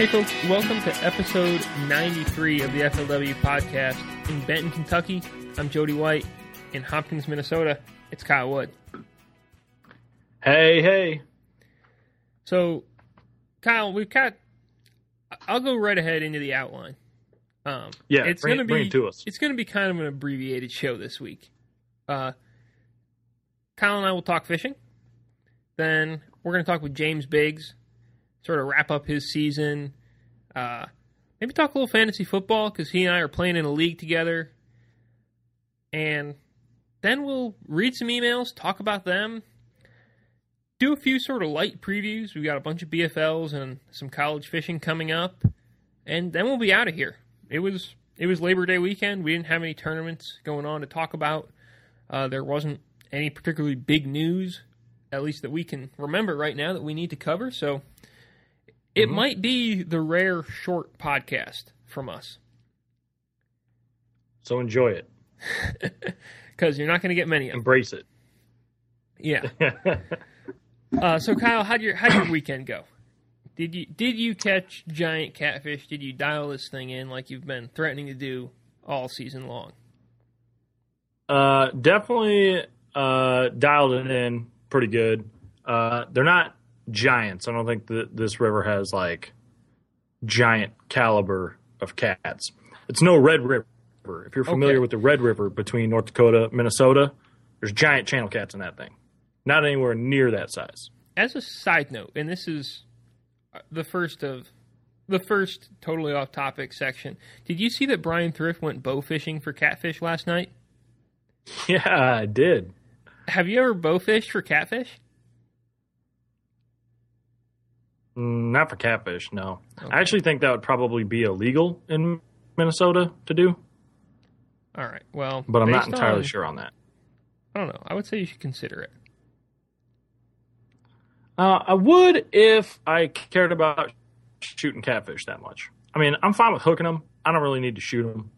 Hey folks, welcome to episode 93 of the FLW podcast in Benton, Kentucky. I'm Jody White. In Hopkins, Minnesota, it's Kyle Wood. Hey, hey. So, Kyle, we've got. I'll go right ahead into the outline. Um, yeah, it's going to be it to us. It's going to be kind of an abbreviated show this week. Uh, Kyle and I will talk fishing. Then we're going to talk with James Biggs sort of wrap up his season. Uh, maybe talk a little fantasy football because he and I are playing in a league together. And then we'll read some emails, talk about them, do a few sort of light previews. We've got a bunch of BFLs and some college fishing coming up, and then we'll be out of here. It was it was Labor Day weekend. We didn't have any tournaments going on to talk about. Uh, there wasn't any particularly big news, at least that we can remember right now that we need to cover. So it mm-hmm. might be the rare short podcast from us. So enjoy it. Because you're not going to get many Embrace it. Yeah. uh, so Kyle, how'd your how'd your weekend go? Did you did you catch giant catfish? Did you dial this thing in like you've been threatening to do all season long? Uh, definitely uh, dialed it in pretty good. Uh, they're not giants. I don't think that this river has like giant caliber of cats. It's no Red River. If you're familiar okay. with the Red River between North Dakota, Minnesota, there's giant channel cats in that thing. Not anywhere near that size. As a side note, and this is the first of the first totally off topic section. Did you see that Brian Thrift went bow fishing for catfish last night? Yeah, I did. Have you ever bow fished for catfish? Mm, not for catfish, no. Okay. I actually think that would probably be illegal in Minnesota to do. All right. Well, but I'm not entirely on, sure on that. I don't know. I would say you should consider it. Uh, I would if I cared about shooting catfish that much. I mean, I'm fine with hooking them. I don't really need to shoot them.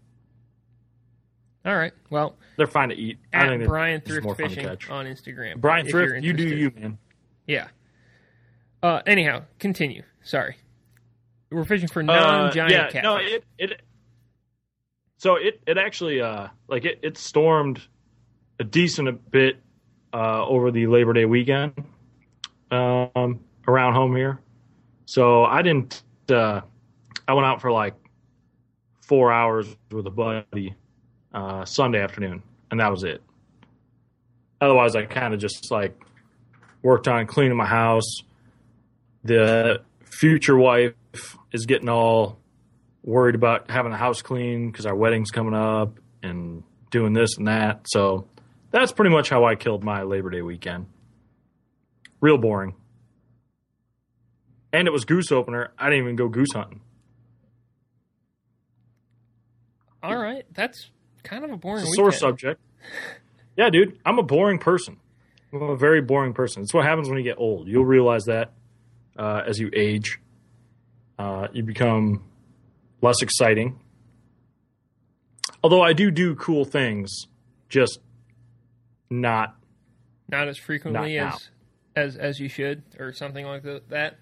All right. Well, they're fine to eat. At I think Brian Thrift Fishing on Instagram. Brian Thrift, you do you, man. Yeah. Uh, anyhow, continue. Sorry, we're fishing for non-giant uh, yeah, catfish. No, it, it so it it actually uh like it, it stormed a decent bit uh, over the Labor Day weekend um, around home here. So I didn't. Uh, I went out for like four hours with a buddy uh, Sunday afternoon, and that was it. Otherwise, I kind of just like worked on cleaning my house, the future wife is getting all worried about having the house clean because our wedding's coming up and doing this and that. So that's pretty much how I killed my Labor Day weekend. Real boring. And it was goose opener. I didn't even go goose hunting. All right, that's kind of a boring. It's a sore subject. Yeah, dude, I'm a boring person. I'm a very boring person. It's what happens when you get old. You'll realize that uh, as you age. Uh, you become less exciting. Although I do do cool things, just not not as frequently not as as as you should, or something like that.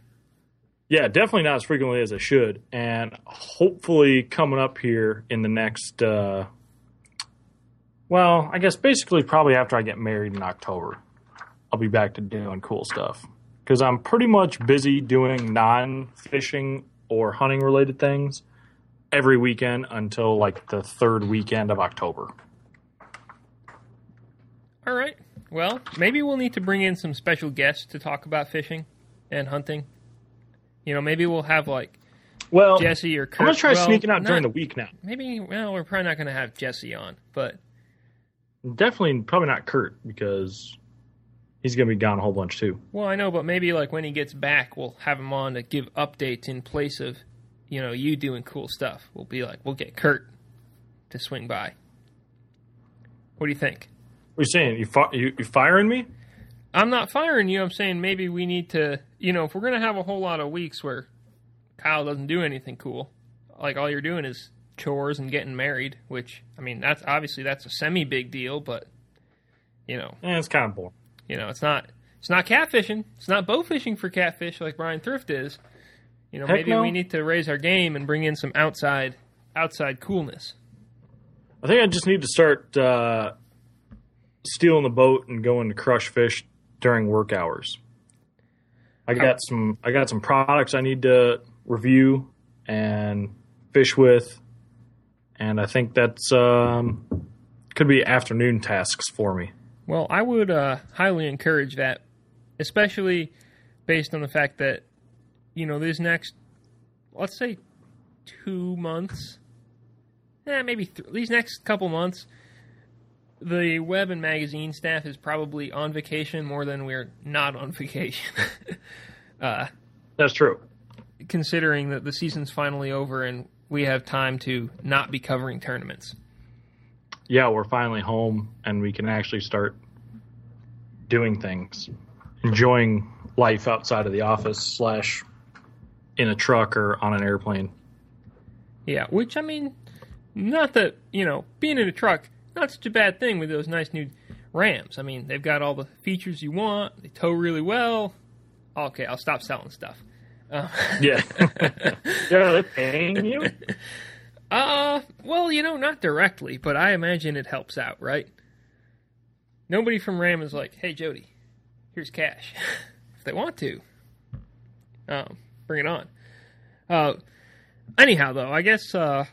Yeah, definitely not as frequently as I should, and hopefully coming up here in the next. Uh, well, I guess basically probably after I get married in October, I'll be back to doing cool stuff because I'm pretty much busy doing non fishing or hunting related things every weekend until like the third weekend of October. All right. Well, maybe we'll need to bring in some special guests to talk about fishing and hunting. You know, maybe we'll have like well Jesse or Kurt. I'm gonna try well, sneaking out not, during the week now. Maybe well, we're probably not gonna have Jesse on, but definitely probably not Kurt because he's going to be gone a whole bunch too. Well, I know, but maybe like when he gets back, we'll have him on to give updates in place of, you know, you doing cool stuff. We'll be like, we'll get Kurt to swing by. What do you think? What are you saying? You fi- you, you firing me? I'm not firing you. I'm saying maybe we need to, you know, if we're going to have a whole lot of weeks where Kyle doesn't do anything cool, like all you're doing is chores and getting married, which I mean, that's obviously that's a semi big deal, but you know, Yeah, it's kind of boring. you know, it's not it's not catfishing. It's not bow fishing for catfish like Brian Thrift is. You know, Heck maybe no. we need to raise our game and bring in some outside outside coolness. I think I just need to start uh, stealing the boat and going to crush fish during work hours. I got some I got some products I need to review and fish with, and I think that's um, could be afternoon tasks for me. Well, I would uh, highly encourage that, especially based on the fact that, you know, these next, let's say, two months, eh, maybe th- these next couple months, the web and magazine staff is probably on vacation more than we're not on vacation. uh, That's true. considering that the season's finally over and we have time to not be covering tournaments. Yeah, we're finally home and we can actually start doing things, enjoying life outside of the office slash in a truck or on an airplane. Yeah, which I mean, not that you know, being in a truck, not such a bad thing with those nice new Rams. I mean, they've got all the features you want. They tow really well. Okay, I'll stop selling stuff. Uh, Yeah. yeah, they're paying you? uh, well, you know, not directly, but I imagine it helps out, right? Nobody from Ram is like, "Hey, Jody, here's cash." if they want to, um, bring it on. Uh, anyhow, though, I guess uh,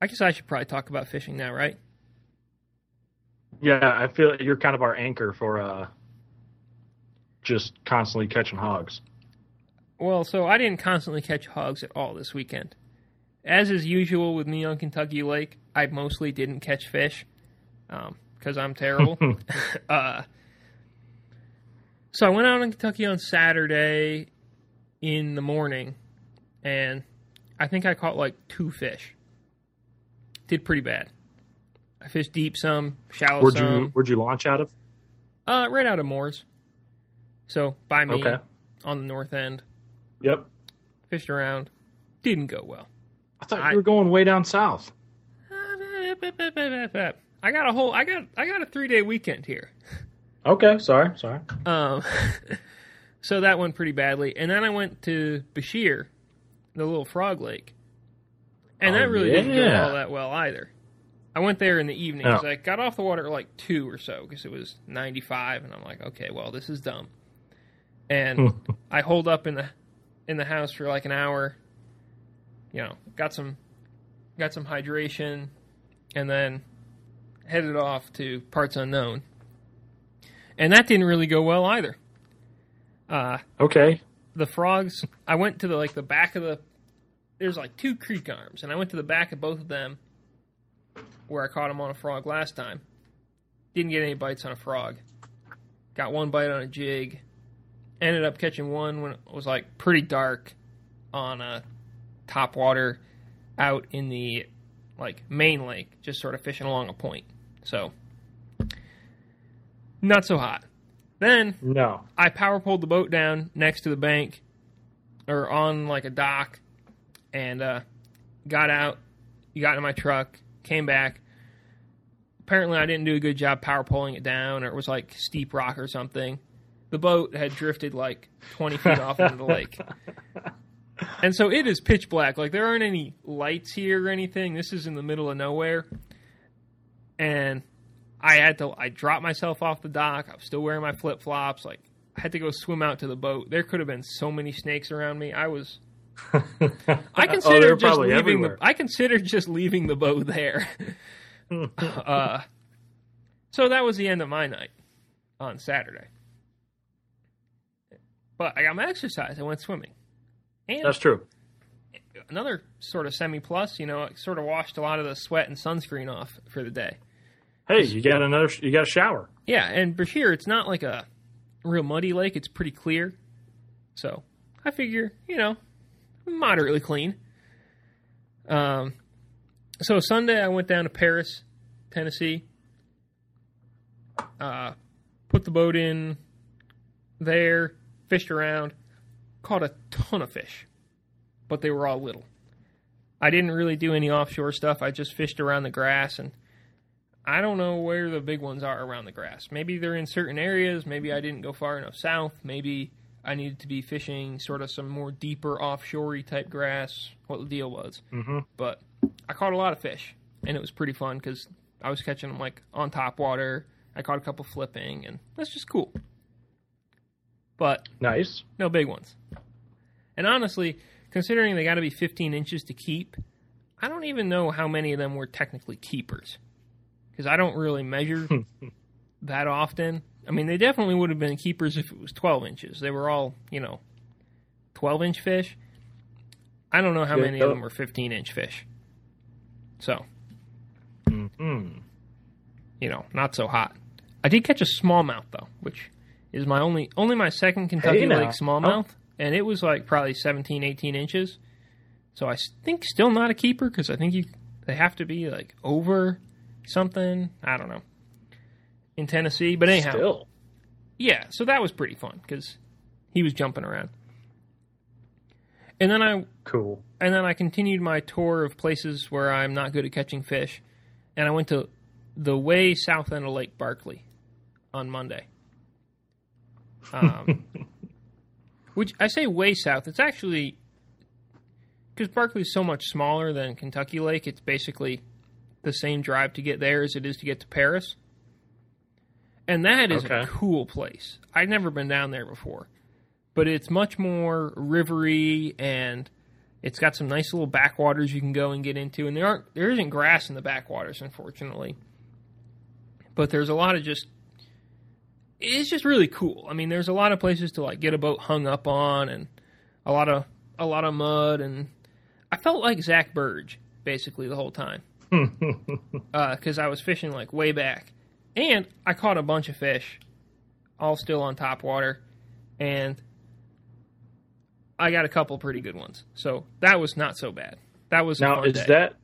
I guess I should probably talk about fishing now, right? Yeah, I feel like you're kind of our anchor for uh just constantly catching hogs. Well, so I didn't constantly catch hogs at all this weekend. As is usual with me on Kentucky Lake, I mostly didn't catch fish because I'm terrible. uh, so I went out in Kentucky on Saturday in the morning, and I think I caught like two fish. Did pretty bad. I fished deep some, shallow Where'd some. you where'd you launch out of? Uh, right out of Moores. So by me Okay. on the north end. Yep. Fished around. Didn't go well. I thought I- you were going way down south. I got a whole I got I got a three day weekend here. Okay, sorry, sorry. Um so that went pretty badly. And then I went to Beshear, the little frog lake. And Oh, that really didn't go all that well either. I went there in the evening Oh. I got off the water at like two or so because it was 95, and I'm like, okay, well, this is dumb. And I hold up in the in the house for like an hour. You know, got some got some hydration, and then headed off to parts unknown. And that didn't really go well either. Uh, Okay. the frogs i went to the like the back of the there's like two creek arms and i went to the back of both of them where i caught him on a frog last time. Didn't get any bites on a frog. Got one bite on a jig. Ended up catching one when it was like pretty dark on a top water out in the like main lake just sort of fishing along a point. So not so hot. Then No. I power pulled the boat down next to the bank or on like a dock and uh, got out, got in my truck, came back. Apparently, I didn't do a good job power pulling it down, or it was like steep rock or something. The boat had drifted like 20 feet off into the lake. And so it is pitch black. Like, there aren't any lights here or anything. This is in the middle of nowhere. And I had to I dropped myself off the dock. I was still wearing my flip flops. Like I had to go swim out to the boat. There could have been so many snakes around me. I was I oh, considered just leaving everywhere. the I considered just leaving the boat there. uh, so that was the end of my night on Saturday. But I got my exercise. I went swimming. And That's true. another sort of semi plus, you know, I sort of washed a lot of the sweat and sunscreen off for the day. Hey, you got another you got a shower. Yeah, and Beshear, it's not like a real muddy lake. It's pretty clear. So I figure, you know, moderately clean. Um, so Sunday I went down to Paris, Tennessee. Uh, put the boat in there, fished around, caught a ton of fish, but they were all little. I didn't really do any offshore stuff. I just fished around the grass, and I don't know where the big ones are around the grass. Maybe they're in certain areas. Maybe I didn't go far enough south. Maybe I needed to be fishing sort of some more deeper offshore type grass. What the deal was, Mm-hmm. but I caught a lot of fish, and it was pretty fun because I was catching them like on top water. I caught a couple flipping, and that's just cool. But Nice. no big ones. And honestly, considering they got to be 15 inches to keep, I don't even know how many of them were technically keepers because I don't really measure that often. I mean, they definitely would have been keepers if it was 12 inches. They were all, you know, 12 inch fish. I don't know how many of them were 15 inch fish. So, Mm-hmm. you know, not so hot. I did catch a smallmouth though, which is my only only my second Kentucky Hey. Lake smallmouth, and it was like probably 17, 18 inches. So I think still not a keeper because I think you they have to be like over something. I don't know in Tennessee, but anyhow, Still. yeah. So that was pretty fun because he was jumping around, and then I Cool. and then I continued my tour of places where I'm not good at catching fish, and I went to the way south end of Lake Barkley on Monday. Um, which I say way south. It's actually because Barkley's so much smaller than Kentucky Lake. It's basically the same drive to get there as it is to get to Paris, and that is a cool place. I've never been down there before, but it's much more rivery and it's got some nice little backwaters you can go and get into, and there aren't there isn't grass in the backwaters, unfortunately. But there's a lot of just it's just really cool. I mean, there's a lot of places to like get a boat hung up on, and a lot of a lot of mud, and I felt like Zack Birge basically the whole time uh, because I was fishing like way back, and I caught a bunch of fish, all still on top water, and I got a couple pretty good ones. So that was not so bad. That was now is day. that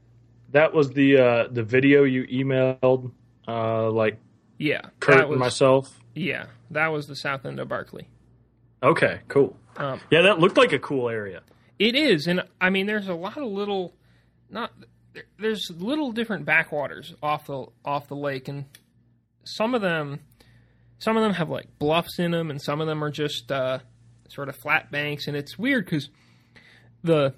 that was the uh, the video you emailed uh, like yeah Kurt that was and myself? yeah that was the south end of Barkley. Okay, cool. Um, Yeah, that looked like a cool area. It is, and I mean, there's a lot of little, not there's little different backwaters off the off the lake, and some of them, some of them have like bluffs in them, and some of them are just uh, sort of flat banks, and it's weird because the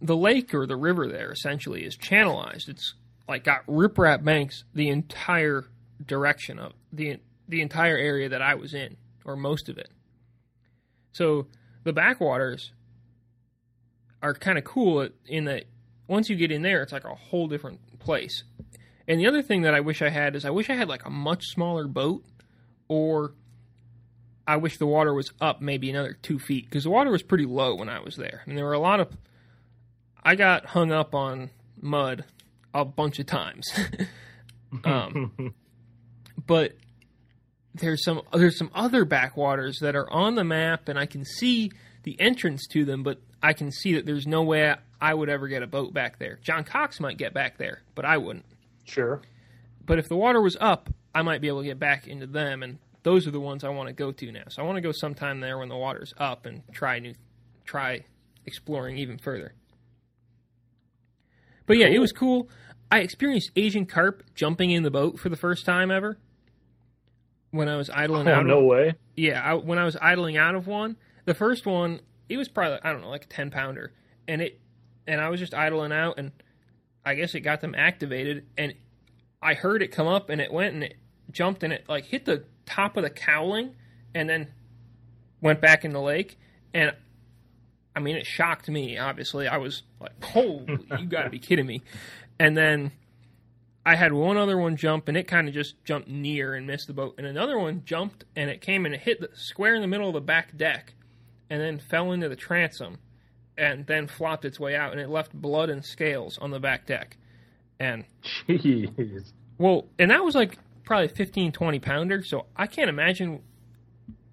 the lake or the river there essentially is channelized. It's like got riprap banks the entire direction of the the entire area that I was in, or most of it. So the backwaters are kind of cool in that once you get in there, it's like a whole different place. And the other thing that I wish I had is I wish I had like a much smaller boat, or I wish the water was up maybe another two feet because the water was pretty low when I was there. And there were a lot of. I got hung up on mud a bunch of times. um, but there's some there's some other backwaters that are on the map and I can see the entrance to them, but I can see that there's no way I would ever get a boat back there. John Cox might get back there, but I wouldn't. Sure. But if the water was up, I might be able to get back into them, and those are the ones I want to go to now. So I want to go sometime there when the water's up and try new, try exploring even further. But yeah, it was cool. I experienced Asian carp jumping in the boat for the first time ever. When I was idling Oh out, no of, way. yeah, I, when I was idling out of one, the first one it was probably I don't know like a ten pounder, and it and I was just idling out, and I guess it got them activated, and I heard it come up, and it went and it jumped, and it like hit the top of the cowling, and then went back in the lake, and I mean it shocked me. Obviously, I was like, "Oh, you got to be kidding me!" And then I had one other one jump, and it kind of just jumped near and missed the boat, and another one jumped, and it came and it hit the square in the middle of the back deck, and then fell into the transom, and then flopped its way out, and it left blood and scales on the back deck, and Jeez. well, and that was like probably 15, 20 pounder, so I can't imagine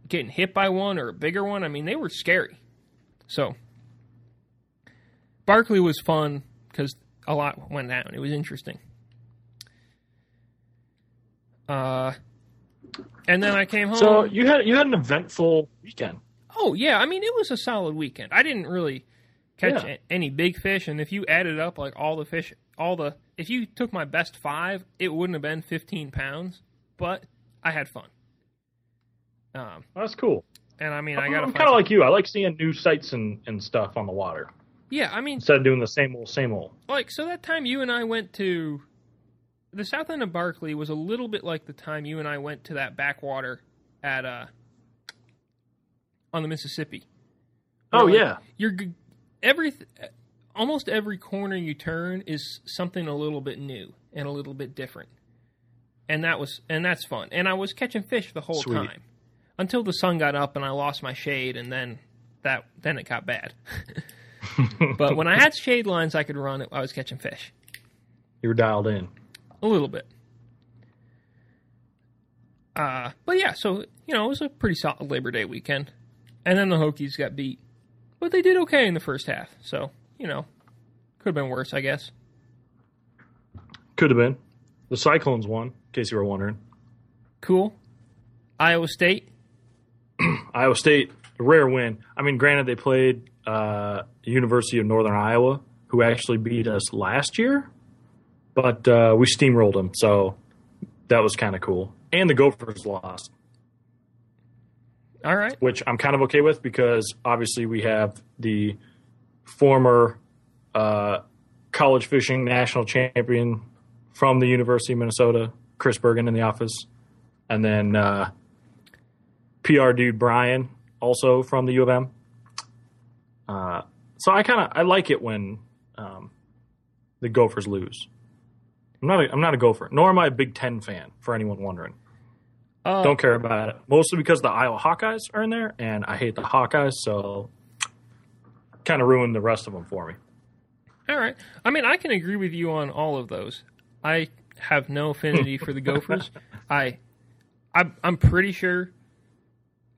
getting hit by one or a bigger one. I mean, they were scary. So, Barkley was fun because a lot went down. It was interesting. Uh, And then I came home. So you had you had an eventful weekend. Oh yeah, I mean it was a solid weekend. I didn't really catch Yeah. a- any big fish, and if you added up like all the fish, all the if you took my best five, it wouldn't have been fifteen pounds, but I had fun. Um, That's cool. and I mean I got I'm kind of like you. I like seeing new sights and, and stuff on the water yeah, I mean instead of doing the same old same old. like so that time you and I went to the south end of Barkley was a little bit like the time you and I went to that backwater at uh on the Mississippi. Oh Really? yeah, you're every almost every corner you turn is something a little bit new and a little bit different and that was and that's fun and i was catching fish the whole Sweet. time until the sun got up and i lost my shade and then that then it got bad but when i had shade lines i could run i was catching fish you were dialed in. a little bit uh but yeah so you know it was a pretty solid labor day weekend and then the hokies got beat but they did okay in the first half so you know could have been worse i guess Could have been. The Cyclones won, in case you were wondering. cool iowa state Iowa State, a rare win. I mean, granted, they played uh, University of Northern Iowa, who actually beat us last year, but uh, we steamrolled them, so that was kind of cool. And the Gophers lost, all right which I'm kind of okay with because obviously we have the former uh, college fishing national champion from the University of Minnesota, Chris Bergen, in the office, and then uh, PR dude Brian, also from the U of M. Uh, so I kind of I like it when um, the Gophers lose. I'm not a, I'm not a Gopher, nor am I a Big Ten fan. For anyone wondering, uh, don't care about it. Mostly because the Iowa Hawkeyes are in there, and I hate the Hawkeyes, so kind of ruined the rest of them for me. all right. I mean i can agree with you on all of those. I have no affinity for the gophers. I I'm, I'm pretty sure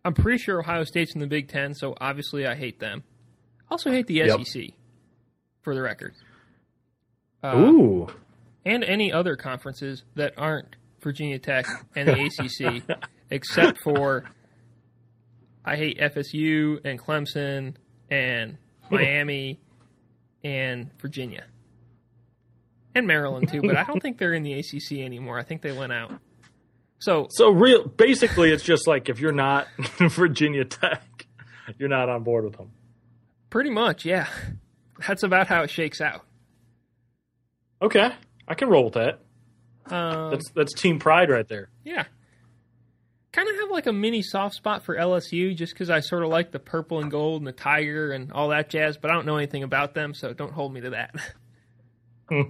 i'm pretty sure ohio state's in the big ten so obviously i hate them. I also hate the Yep. sec for the record. Uh, Ooh, and any other conferences that aren't Virginia Tech and the ACC, except for I hate FSU and Clemson and Miami and Virginia and Maryland too. But I don't think they're in the ACC anymore. I think they went out. So so real basically, it's just like if you're not Virginia Tech, you're not on board with them. pretty much, yeah, that's about how it shakes out. Okay, I can roll with that. Um, That's that's team pride right there. Yeah. Kind of have like a mini soft spot for LSU just because I sort of like the purple and gold and the tiger and all that jazz, but I don't know anything about them, so don't hold me to that.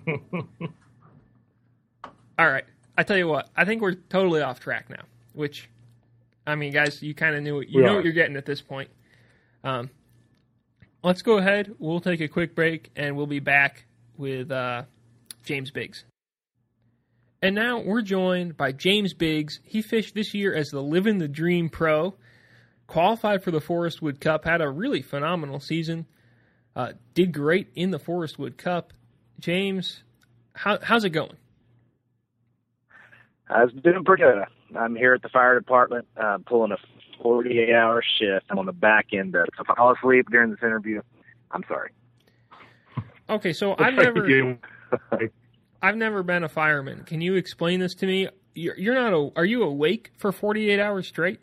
all right. I tell you what, I think we're totally off track now, which, I mean, guys, you kind of knew it. You We know are. what you're getting at this point. Um, let's go ahead. We'll take a quick break and we'll be back with uh, James Biggs. And now we're joined by James Biggs. He fished this year as the Living the Dream Pro, qualified for the Forest Wood Cup, had a really phenomenal season, uh, did great in the Forest Wood Cup. James, how, how's it going? I was doing pretty good. I'm here at the fire department, uh, pulling a 48 hour shift. I'm on the back end of it. So if I fall asleep during this interview, I'm sorry. Okay, so I've never You- I've never been a fireman. Can you explain this to me? You're, you're not a, are you awake for 48 hours straight,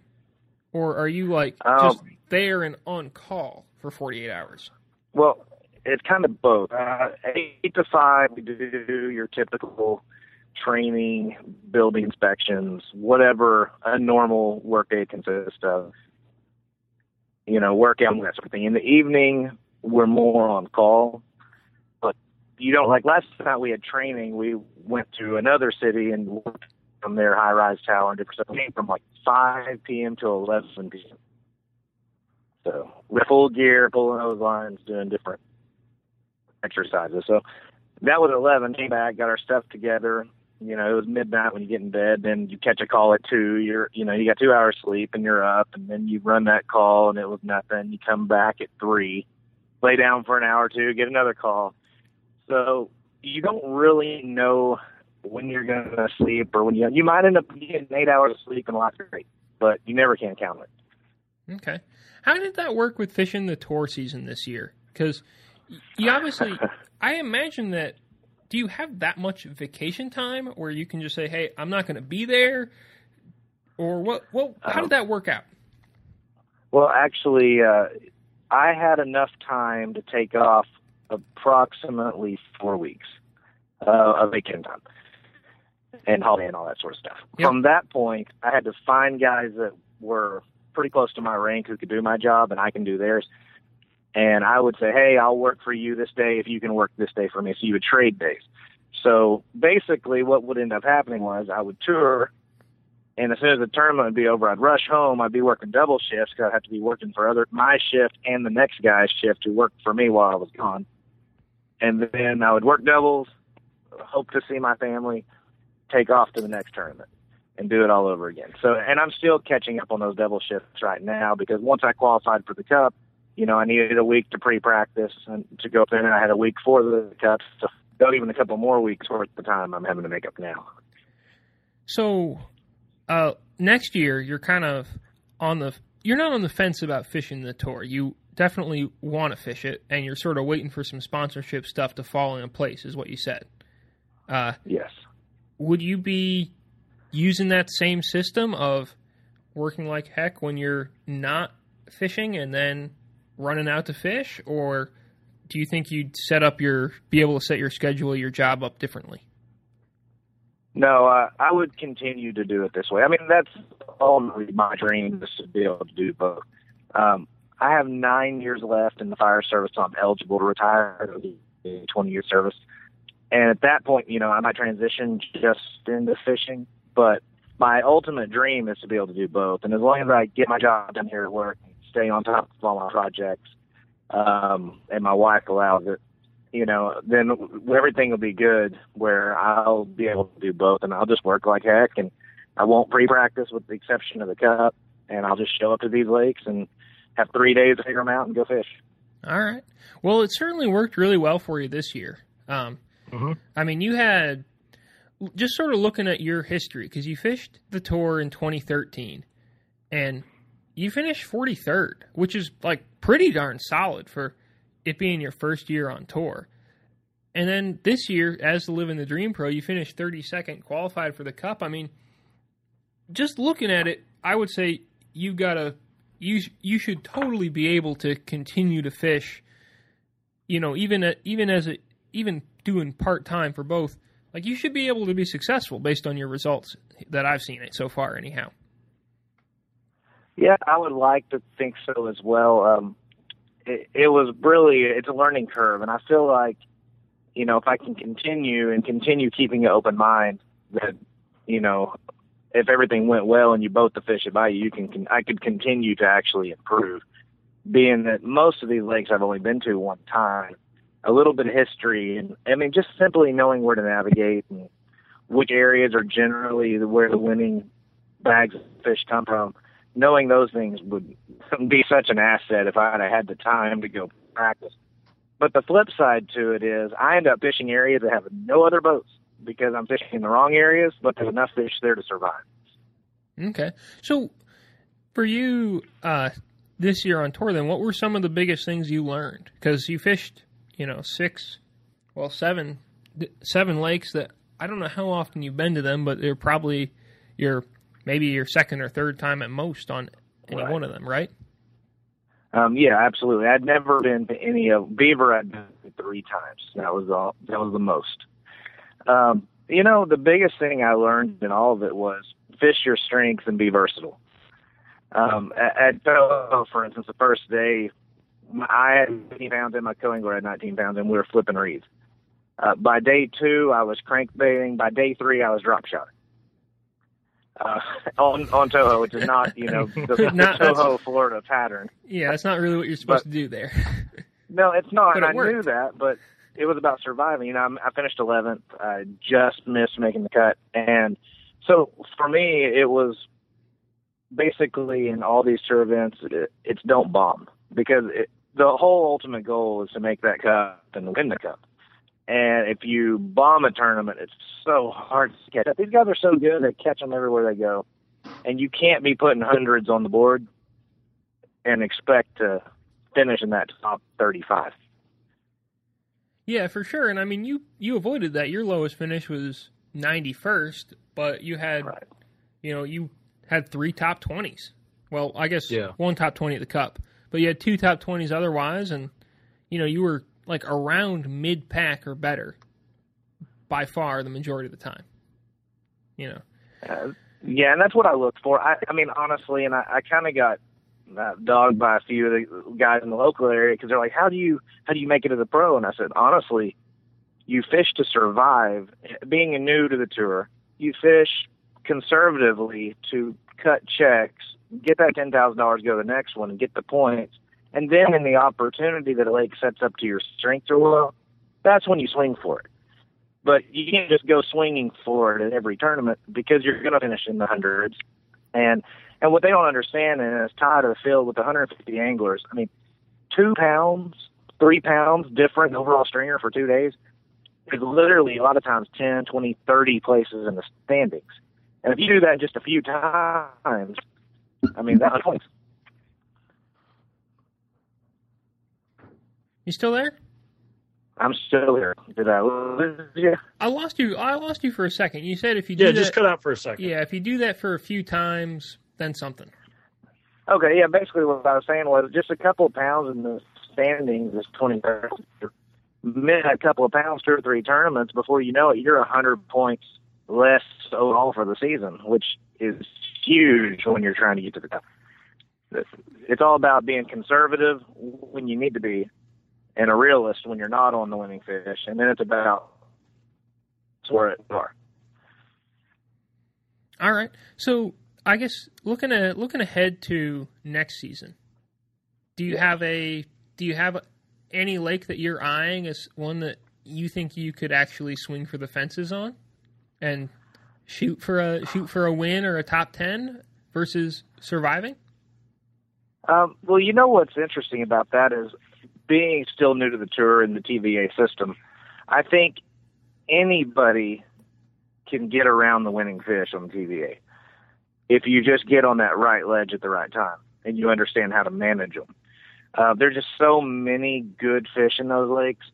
or are you like Um, just there and on call for 48 hours? Well, it's kind of both. Uh, eight to five, we do your typical training, building inspections, whatever a normal workday consists of. You know, workout and that sort of thing. In the evening, we're more on call. You don't like last time we had training, we went to another city and worked from their high rise tower and. We came from like 5 p.m. to 11 p.m. So with full gear, pulling those lines, doing different exercises. So that was 11. Came back, got our stuff together. You know, it was midnight when you get in bed. Then you catch a call at two. You're, you know, you got two hours sleep and you're up. And then you run that call and it was nothing. You come back at three, lay down for an hour or two, get another call. So you don't really know when you're going to sleep or when you you might end up getting eight hours of sleep and life's great, but you never can count it. Okay, how did that work with fishing the tour season this year? Because you obviously, I imagine that. Do you have that much vacation time where you can just say, "Hey, I'm not going to be there," or what? What? How did that work out? Well, actually, uh, I had enough time to take off approximately four weeks uh, of vacation time and holiday and all that sort of stuff. Yep. From that point, I had to find guys that were pretty close to my rank who could do my job and I can do theirs. And I would say, hey, I'll work for you this day if you can work this day for me. So you would trade days. So basically, what would end up happening was I would tour, and as soon as the tournament would be over, I'd rush home. I'd be working double shifts because I'd have to be working for other my shift and the next guy's shift who worked for me while I was gone. And then I would work doubles, hope to see my family, take off to the next tournament, and do it all over again. So, and I'm still catching up on those double shifts right now because once I qualified for the cup, you know, I needed a week to pre-practice and to go up there, and I had a week for the cup. So, not even a couple more weeks worth the time I'm having to make up now. So, uh, next year you're kind of on the you're not on the fence about fishing the tour. You definitely want to fish it, and you're sort of waiting for some sponsorship stuff to fall into place, is what you said. Uh, Yes. would you be using that same system of working like heck when you're not fishing and then running out to fish, or do you think you'd set up your be able to set your schedule, your job up differently? No, uh, I would continue to do it this way. I mean, that's ultimately my dream is to be able to do both. Um, I have nine years left in the fire service, so I'm eligible to retire. 20 year service, and at that point, you know, I might transition just into fishing. But my ultimate dream is to be able to do both. And as long as I get my job done here at work, stay on top of all my projects, um, and my wife allows it, you know, then everything will be good where I'll be able to do both and I'll just work like heck and I won't pre-practice with the exception of the cup and I'll just show up to these lakes and have three days to figure them out and go fish. All right. Well, it certainly worked really well for you this year. Um, Mhm. I mean, you had just sort of looking at your history because you fished the tour in 2013 and you finished 43rd, which is like pretty darn solid for it being your first year on tour. And then this year, as the Living the Dream Pro, you finished 32nd, qualified for the Cup. I mean, just looking at it, I would say you've got to you you should totally be able to continue to fish. You know, even at, even as a even doing part time for both, like you should be able to be successful based on your results that I've seen it so far. Anyhow, Yeah, I would like to think so as well. Um, it, it was really it's a learning curve, and I feel like you know if I can continue and continue keeping an open mind, that you know if everything went well and you boat the fish at Bayou, you can, can I could continue to actually improve. Being that most of these lakes I've only been to one time, a little bit of history, and I mean just simply knowing where to navigate and which areas are generally where the winning bags of fish come from knowing those things would be such an asset if I had had the time to go practice. But the flip side to it is I end up fishing areas that have no other boats because I'm fishing in the wrong areas, but there's enough fish there to survive. okay. So for you uh, this year on tour, then what were some of the biggest things you learned? Because you fished, you know, six, well, seven, seven lakes that I don't know how often you've been to them, but they're probably your maybe your second or third time at most on any Right. one of them, right? Um, yeah, absolutely. I'd never been to any of Beaver. I'd been three times. That was all. That was the most. Um, you know, the biggest thing I learned in all of it was fish your strengths and be versatile. Um, at, Toho, for instance, the first day, I had 15 pounds in my co-angler had 19 pounds, and we were flipping reeds. Uh, by day two, I was crankbaiting. By day three, I was drop shotting. Uh, on on Toho, which is not you know the, the Not- that's- Toho Florida pattern. Yeah, that's not really what you're supposed But- to do there. No, it's not. It I knew that, but it was about surviving. You know, I'm, I finished 11th. I just missed making the cut, and so for me, it was basically in all these tour events, it, it's don't bomb because it, the whole ultimate goal is to make that cup and win the cup. And if you bomb a tournament, it's so hard to catch up. These guys are so good; they catch them everywhere they go, and you can't be putting hundreds on the board and expect to finish in that top thirty-five. Yeah, for sure. And I mean, you you avoided that. Your lowest finish was ninety first, but you had, Right. you know, you had three top twenties. Well, I guess Yeah. one top twenty at the Cup, but you had two top twenties otherwise, and you know you were like around mid pack or better by far the majority of the time. You know. Uh, yeah, and that's what I looked for. I, I mean, honestly, and I, I kind of got uh, dogged by a few of the guys in the local area because they're like, "How do you how do you make it as a pro?" And I said, honestly, you fish to survive. Being a new to the tour, you fish conservatively to cut checks, get that ten thousand dollars, go to the next one, and get the points. And then, in the opportunity that a lake sets up to your strength or well, that's when you swing for it but you can't just go swinging for it at every tournament because you're going to finish in the hundreds. And and what they don't understand and it's tied to the field with 150 anglers. I mean, two pounds, three pounds different overall stringer for two days is literally a lot of times 10, 20, 30 places in the standings. And if you do that just a few times, I mean, that's points. You still there? I'm still here. Did I lose you? I lost you. I lost you for a second. You said if you do Yeah, that, just cut out for a second. yeah, if you do that for a few times, then something. Okay, yeah, basically what I was saying was just a couple of pounds in the standings is 20 Miss a couple of pounds, two or three tournaments, before you know it, you're a 100 points less overall for the season, which is huge when you're trying to get to the top. It's all about being conservative when you need to be and a realist when you're not on the winning fish. And then it's about where it are. All right. So I guess looking at looking ahead to next season, do you have a do you have any lake that you're eyeing as one that you think you could actually swing for the fences on, and shoot for a shoot for a win or a top ten versus surviving? Um, well, you know what's interesting about that is being still new to the tour and the TVA system. I think anybody can get around the winning fish on TVA if you just get on that right ledge at the right time and you understand how to manage them. Uh, there's just so many good fish in those lakes.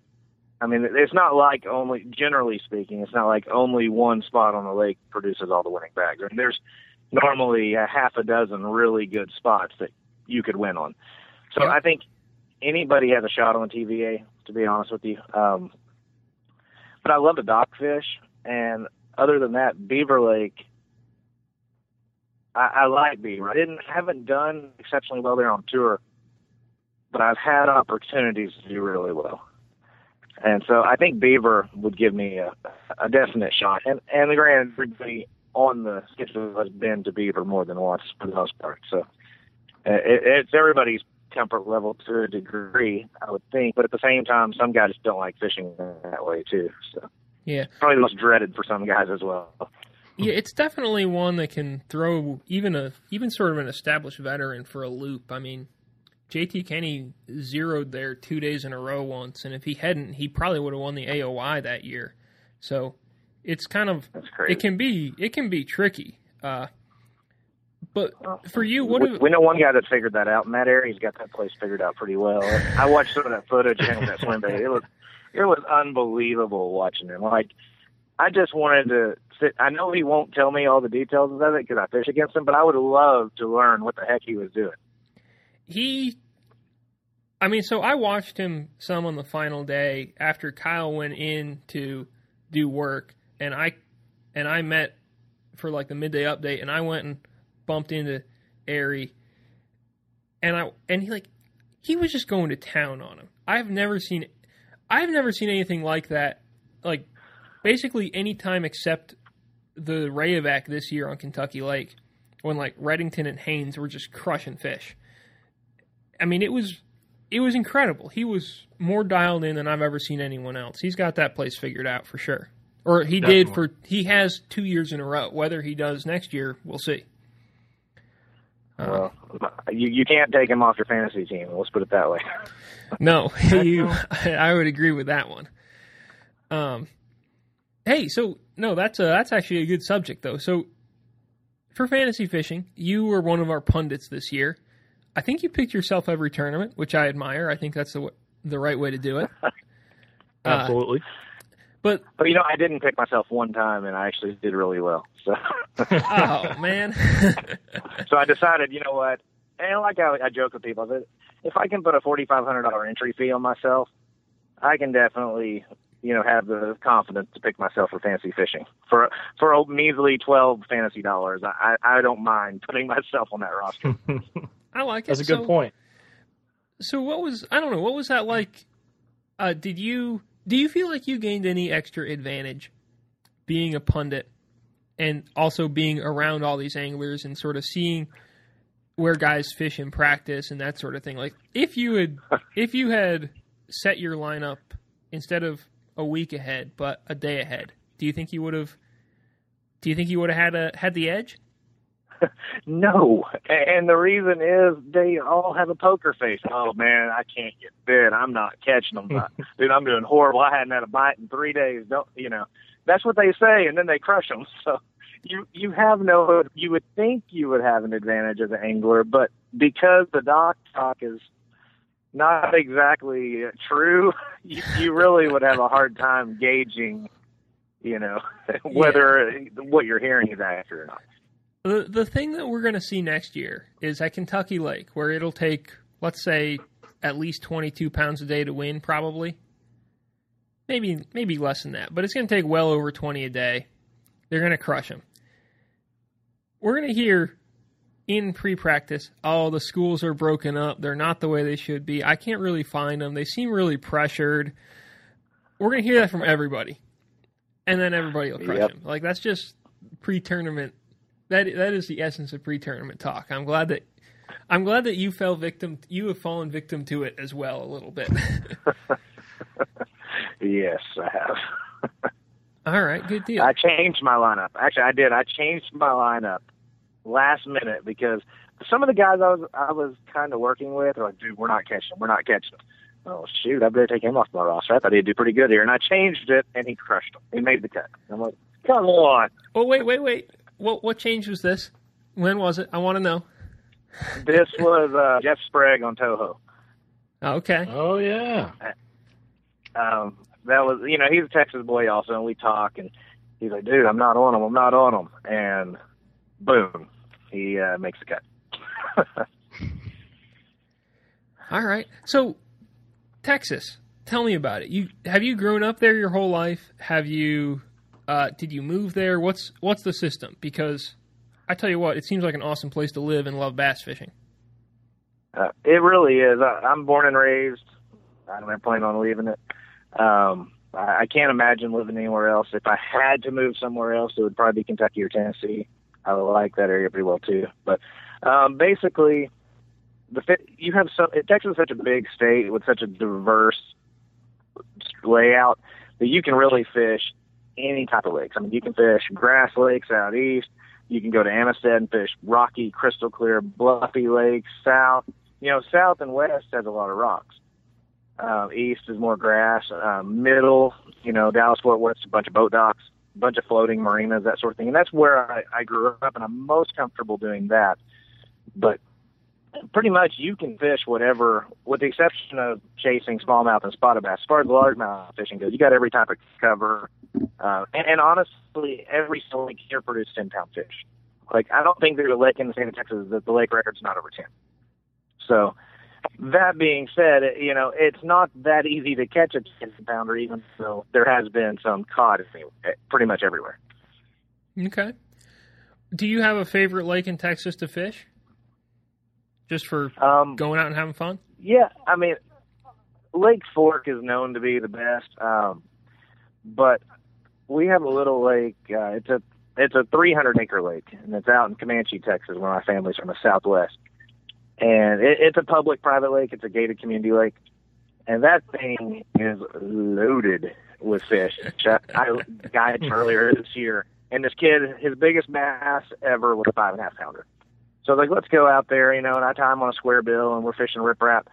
I mean, it's not like only, generally speaking, it's not like only one spot on the lake produces all the winning bags. I mean, there's normally a half a dozen really good spots that you could win on. So Yeah. I think anybody has a shot on TVA, to be honest with you. Um, but I love the dock fish, and other than that, Beaver Lake, I, I like Beaver. I didn't haven't done exceptionally well there on tour, but I've had opportunities to do really well. And so I think Beaver would give me a, a definite shot. And and the grand everybody on the schedule has been to Beaver more than once for the most part. So uh, it, it's everybody's comfort level to a degree, I would think. But at the same time, some guys don't like fishing that way too. So Yeah. probably the most dreaded for some guys as well. Yeah, it's definitely one that can throw even a even sort of an established veteran for a loop. I mean, JT Kenney zeroed there two days in a row once, and if he hadn't, he probably would have won the AOY that year. So it's kind of That's crazy. it can be it can be tricky. Uh, but oh. for you, what we, do, we know one guy that figured that out. Matt Arey got that place figured out pretty well. I watched some of that footage of him with that swim bait. It was it was unbelievable watching him. Like I just wanted to sit. I know he won't tell me all the details of it because I fish against him, but I would love to learn what the heck he was doing. he I mean, so I watched him some on the final day after Kyle went in to do work and I and I met for like the midday update and I went and bumped into Arey and I and he like he was just going to town on him. I've never seen I've never seen anything like that. Like basically any time except the Rayovac this year on Kentucky Lake when like Reddington and Haynes were just crushing fish. I mean, it was it was incredible. He was more dialed in than I've ever seen anyone else. He's got that place figured out for sure. Or he did for he has two years in a row. Whether he does next year, we'll see. Uh, Well, you you can't take him off your fantasy team. Let's put it that way. no, you, I would agree with that one. Um, hey, so no, that's a, that's actually a good subject though. So for fantasy fishing, you were one of our pundits this year. I think you picked yourself every tournament, which I admire. I think that's the the right way to do it. Absolutely. Uh, but but you know, I didn't pick myself one time, and I actually did really well. So oh man. so I decided, you know what? And like I, I joke with people, that if I can put a forty five hundred dollar entry fee on myself, I can definitely you know have the confidence to pick myself for fantasy fishing for for a measly twelve fantasy dollars. I I don't mind putting myself on that roster. I like it. That's a good so, point. So what was I don't know what was that like? Uh, did you do you feel like you gained any extra advantage being a pundit and also being around all these anglers and sort of seeing where guys fish in practice and that sort of thing? Like if you had if you had set your lineup instead of a week ahead but a day ahead, do you think you would have? Do you think you would have had a had the edge? no, and the reason is they all have a poker face. Oh man, I can't get bit. I'm not catching them. Dude, I'm doing horrible. I hadn't had a bite in three days. Don't you know? That's what they say, and then they crush them. So you you have no. You would think you would have an advantage as an angler, but because the dock talk is not exactly uh, true, you, you really would have a hard time gauging. You know whether yeah. what you're hearing is accurate or not. The the thing that we're going to see next year is at Kentucky Lake, where it'll take, let's say, at least 22 pounds a day to win, probably. Maybe maybe less than that, but it's going to take well over 20 a day. They're going to crush them. We're going to hear in pre-practice, oh, the schools are broken up. They're not the way they should be. I can't really find them. They seem really pressured. We're going to hear that from everybody, and then everybody will crush Yep. them. Like that's just pre-tournament that that is the essence of pre-tournament talk. I'm glad that I'm glad that you fell victim. You have fallen victim to it as well a little bit. yes, I have. All right, good deal. I changed my lineup. Actually, I did. I changed my lineup last minute because some of the guys I was I was kind of working with are like, dude, we're not catching. We're not catching. Oh shoot, I better take him off my roster. I thought he'd do pretty good here, and I changed it, and he crushed him. He made the cut. I'm like, come on. Oh wait, wait, wait. What what change was this? When was it? I want to know. This was uh, Jeff Sprague on Toho. Okay. Oh yeah. Um, that was you know he's a Texas boy also, and we talk, and he's like, dude, I'm not on him. I'm not on him, and boom, he uh, makes the cut. All right. So Texas, tell me about it. You have you grown up there your whole life? Have you uh, did you move there? What's what's the system? Because I tell you what, it seems like an awesome place to live and love bass fishing. Uh, it really is. I, I'm born and raised. I don't plan on leaving it. Um, I, I can't imagine living anywhere else. If I had to move somewhere else, it would probably be Kentucky or Tennessee. I like that area pretty well too. But um, basically, the you have so Texas is such a big state with such a diverse layout that you can really fish any type of lakes. I mean, you can fish grass lakes out east. You can go to Amistad and fish rocky, crystal clear, bluffy lakes. South, you know, south and west has a lot of rocks. Um, east is more grass. Um, middle, you know, Dallas Fort Worth, a bunch of boat docks, a bunch of floating marinas, that sort of thing. And that's where I, I grew up, and I'm most comfortable doing that. But pretty much you can fish whatever, with the exception of chasing smallmouth and spotted bass. As far as largemouth fishing goes, you got every type of cover. Uh, and, and honestly, every single lake here produces 10 pound fish. Like, I don't think there's a lake in the state of Texas that the lake record's not over 10. So, that being said, you know, it's not that easy to catch a 10 pounder, even though there has been some caught pretty much everywhere. Okay. Do you have a favorite lake in Texas to fish? Just for Um, going out and having fun? Yeah, I mean, Lake Fork is known to be the best, um, but we have a little lake. Uh, it's a it's a 300 acre lake, and it's out in Comanche, Texas, where my family's from the Southwest. And it, it's a public private lake. It's a gated community lake, and that thing is loaded with fish. I, I guided earlier this year, and this kid, his biggest bass ever was a five and a half pounder. So I was like, let's go out there, you know, and I tie him on a square bill and we're fishing riprap.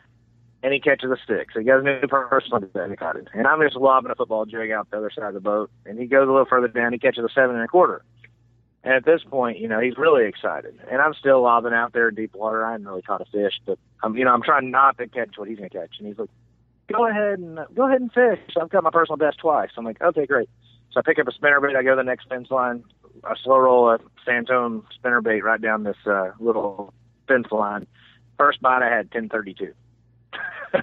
and he catches a stick. So he goes a new personal best caught it. And I'm just lobbing a football jig out the other side of the boat, and he goes a little further down. He catches a seven and a quarter. And at this point, you know, he's really excited. And I'm still lobbing out there in deep water. I haven't really caught a fish, but I'm, you know, I'm trying not to catch what he's going to catch. And he's like, "Go ahead and go ahead and fish." I've got my personal best twice. I'm like, "Okay, great." So I pick up a spinnerbait. I go to the next fence line. I slow roll a Santone spinnerbait right down this uh, little fence line. First bite, I had 1032.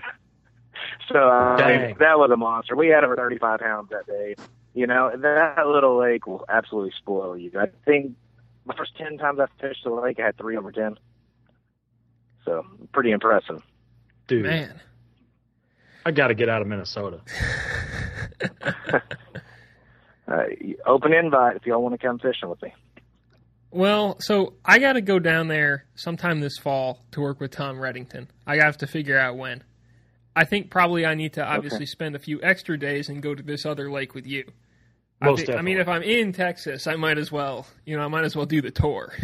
so uh, that was a monster. We had over 35 pounds that day. You know, that little lake will absolutely spoil you. I think the first 10 times I fished the lake, I had three over 10. So pretty impressive. Dude. Man. I got to get out of Minnesota. uh, open invite if y'all want to come fishing with me. Well, so I got to go down there sometime this fall to work with Tom Redington. I have to figure out when. I think probably I need to obviously okay. spend a few extra days and go to this other lake with you. Most I, think, I mean, if I'm in Texas, I might as well, you know, I might as well do the tour.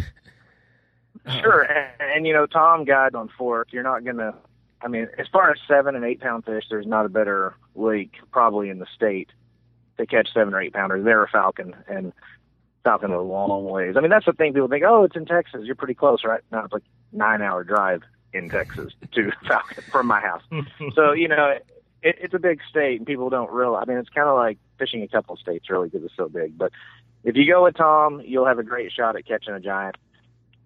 Sure, and, and you know, Tom guide on Fork. You're not gonna. I mean, as far as seven and eight pound fish, there's not a better lake probably in the state to catch seven or eight pounders. They're a Falcon, and Falcon a long ways. I mean, that's the thing. People think, oh, it's in Texas. You're pretty close, right? No, it's like nine hour drive in Texas to Falcon from my house. so you know, it, it's a big state, and people don't realize. I mean, it's kind of like fishing a couple states, really, because it's so big. But if you go with Tom, you'll have a great shot at catching a giant.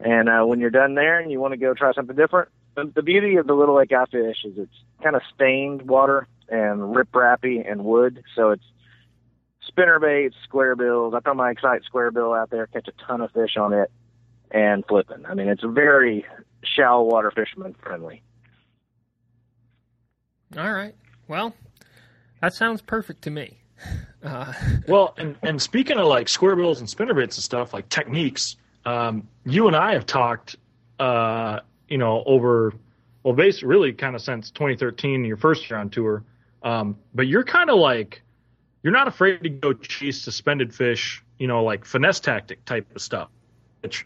And uh, when you're done there, and you want to go try something different, the, the beauty of the Little Lake I fish is it's kind of stained water and riprappy and wood, so it's spinner baits, square bills. I throw my Excite square bill out there, catch a ton of fish on it, and flipping. I mean, it's very shallow water fisherman friendly. All right. Well, that sounds perfect to me. Uh, well, and, and speaking of like square bills and spinner baits and stuff, like techniques, um, you and I have talked, uh, you know, over, well, basically, really kind of since 2013, your first year on tour. Um, but you're kind of like, you're not afraid to go chase suspended fish, you know, like finesse tactic type of stuff, which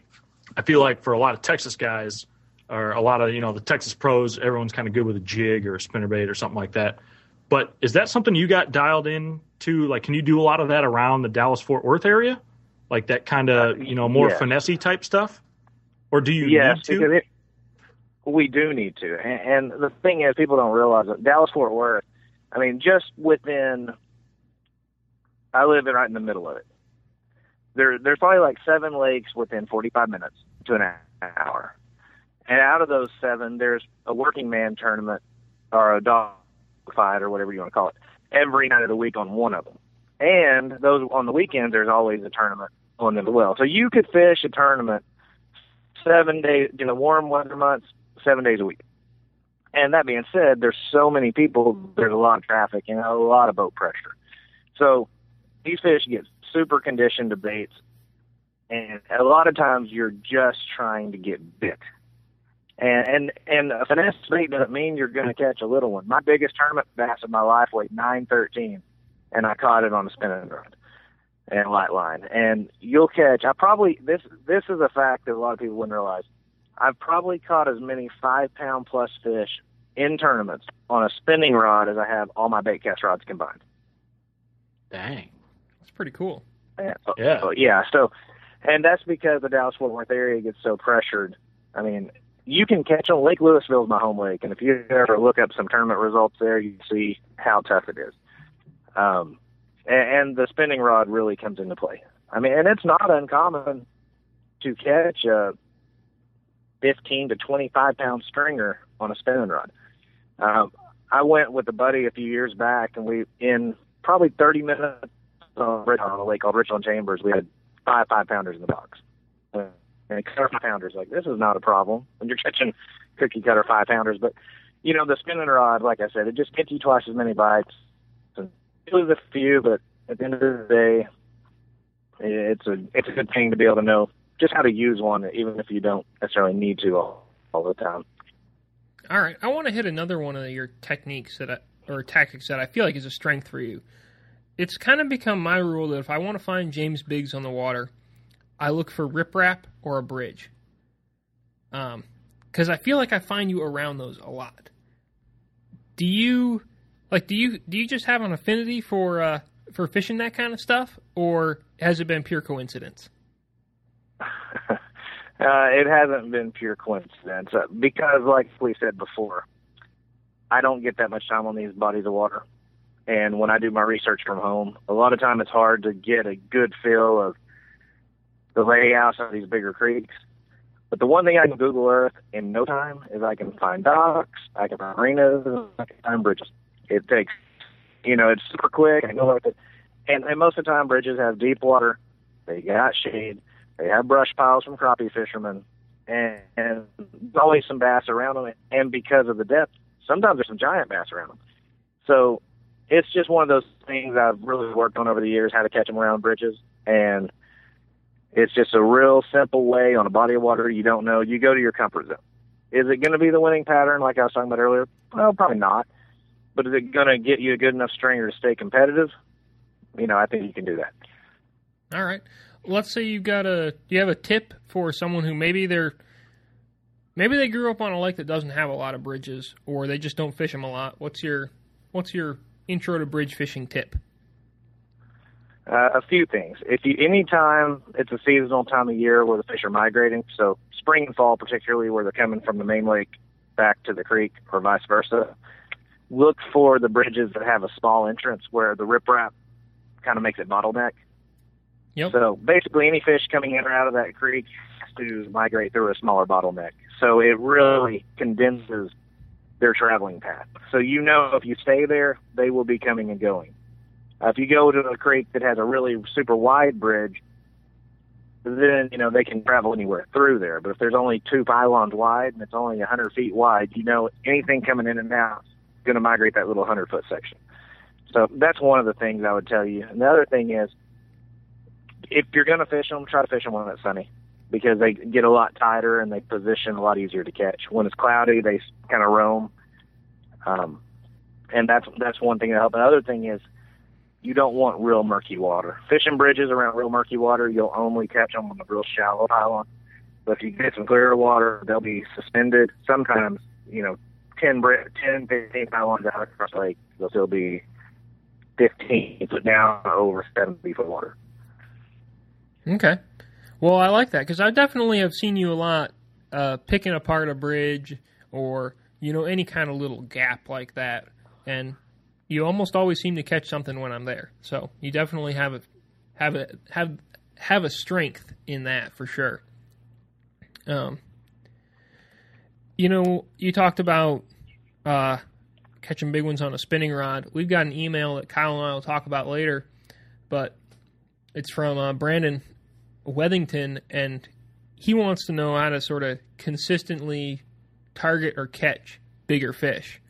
I feel like for a lot of Texas guys, or a lot of you know the Texas pros, everyone's kind of good with a jig or a spinnerbait or something like that. But is that something you got dialed in to? Like, can you do a lot of that around the Dallas Fort Worth area, like that kind of uh, you know more yes. finessey type stuff, or do you yes, need to? It, we do need to, and, and the thing is, people don't realize that Dallas Fort Worth. I mean, just within, I live right in the middle of it. There, there's probably like seven lakes within 45 minutes to an hour and out of those seven, there's a working man tournament or a dog fight or whatever you want to call it every night of the week on one of them. And those on the weekends, there's always a tournament on them as well. So you could fish a tournament seven days in the warm weather months, seven days a week. And that being said, there's so many people, there's a lot of traffic and a lot of boat pressure. So these fish get super conditioned to baits, and a lot of times you're just trying to get bit. And and and a finesse bait doesn't mean you're going to catch a little one. My biggest tournament bass of my life weighed nine thirteen, and I caught it on a spinning rod and light line. And you'll catch. I probably this this is a fact that a lot of people wouldn't realize. I've probably caught as many five pound plus fish in tournaments on a spinning rod as I have all my bait cast rods combined. Dang, pretty cool. Yeah, yeah, so, yeah. So, and that's because the Dallas Fort Worth area gets so pressured. I mean, you can catch them. Lake Lewisville is my home lake, and if you ever look up some tournament results there, you see how tough it is. Um, and, and the spinning rod really comes into play. I mean, and it's not uncommon to catch a 15 to 25 pound stringer on a spinning rod. Um, I went with a buddy a few years back, and we in probably 30 minutes on a lake called Richland Chambers, we had five five pounders in the box and cutter five pounders. Like this is not a problem when you're catching cookie cutter five pounders. But you know the spinning rod, like I said, it just gets you twice as many bites. And it was a few, but at the end of the day, it's a it's a good thing to be able to know just how to use one, even if you don't necessarily need to all, all the time. All right, I want to hit another one of your techniques that I, or tactics that I feel like is a strength for you. It's kind of become my rule that if I want to find James Biggs on the water, I look for riprap or a bridge. Um, because I feel like I find you around those a lot. do you like do you do you just have an affinity for uh, for fishing that kind of stuff, or has it been pure coincidence? uh, it hasn't been pure coincidence uh, because, like we said before, I don't get that much time on these bodies of water. And when I do my research from home, a lot of time it's hard to get a good feel of the layouts of these bigger creeks. But the one thing I can Google Earth in no time is I can find docks, I can find marinas, I can find bridges. It takes, you know, it's super quick. I go it. And, and most of the time, bridges have deep water. They got shade. They have brush piles from crappie fishermen, and, and always some bass around them. And because of the depth, sometimes there's some giant bass around them. So it's just one of those things I've really worked on over the years, how to catch them around bridges. And it's just a real simple way on a body of water you don't know. You go to your comfort zone. Is it going to be the winning pattern like I was talking about earlier? Well, probably not. But is it going to get you a good enough stringer to stay competitive? You know, I think you can do that. All right. Let's say you've got a. Do you have a tip for someone who maybe they're maybe they grew up on a lake that doesn't have a lot of bridges, or they just don't fish them a lot? What's your What's your intro to bridge fishing tip? Uh, a few things. If you anytime it's a seasonal time of year where the fish are migrating, so spring and fall particularly where they're coming from the main lake back to the creek or vice versa, look for the bridges that have a small entrance where the riprap kind of makes it bottleneck. Yep. So basically, any fish coming in or out of that creek has to migrate through a smaller bottleneck. So it really condenses their traveling path. So you know if you stay there, they will be coming and going. Uh, if you go to a creek that has a really super wide bridge, then you know they can travel anywhere through there. But if there's only two pylons wide and it's only 100 feet wide, you know anything coming in and out is going to migrate that little 100 foot section. So that's one of the things I would tell you. And the other thing is, if you're going to fish them, try to fish them when it's sunny because they get a lot tighter and they position a lot easier to catch. When it's cloudy, they kind of roam. Um, and that's that's one thing that helps. Another thing is you don't want real murky water. Fishing bridges around real murky water, you'll only catch them on a real shallow pylon. But if you get some clearer water, they'll be suspended. Sometimes, you know, 10, 10 15 pylons out across the lake, they'll still be 15 foot down over 70 foot water. Okay. Well, I like that because I definitely have seen you a lot uh, picking apart a bridge or you know any kind of little gap like that, and you almost always seem to catch something when I'm there. So you definitely have a have a have have a strength in that for sure. Um, you know, you talked about uh, catching big ones on a spinning rod. We've got an email that Kyle and I will talk about later, but it's from uh, Brandon Wethington, and he wants to know how to sort of consistently target or catch bigger fish.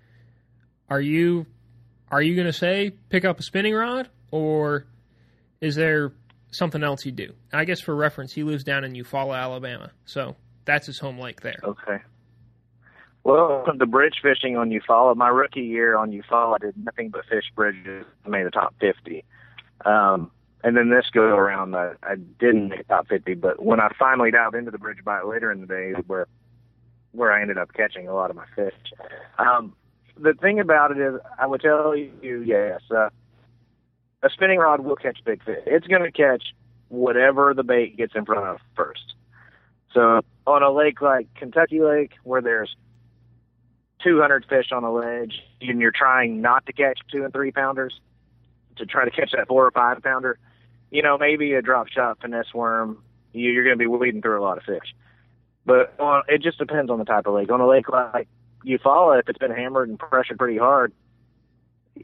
Are you are you going to say pick up a spinning rod, or is there something else you do? I guess for reference, he lives down in Eufaula, Alabama, so that's his home lake there. Okay. Well, the bridge fishing on Eufaula, my rookie year on Eufaula, I did nothing but fish bridges. I made the top 50. Um, and then this go around, I, I didn't make top 50, but when I finally dived into the bridge bite later in the day, where where I ended up catching a lot of my fish. Um, the thing about it is, I would tell you, yes, uh, a spinning rod will catch big fish. It's going to catch whatever the bait gets in front of first. So on a lake like Kentucky Lake, where there's 200 fish on a ledge, and you're trying not to catch two and three pounders, to try to catch that four or five pounder, you know, maybe a drop shot finesse worm, you're going to be weeding through a lot of fish. But on, it just depends on the type of lake. On a lake like Eufaula, if it's been hammered and pressured pretty hard,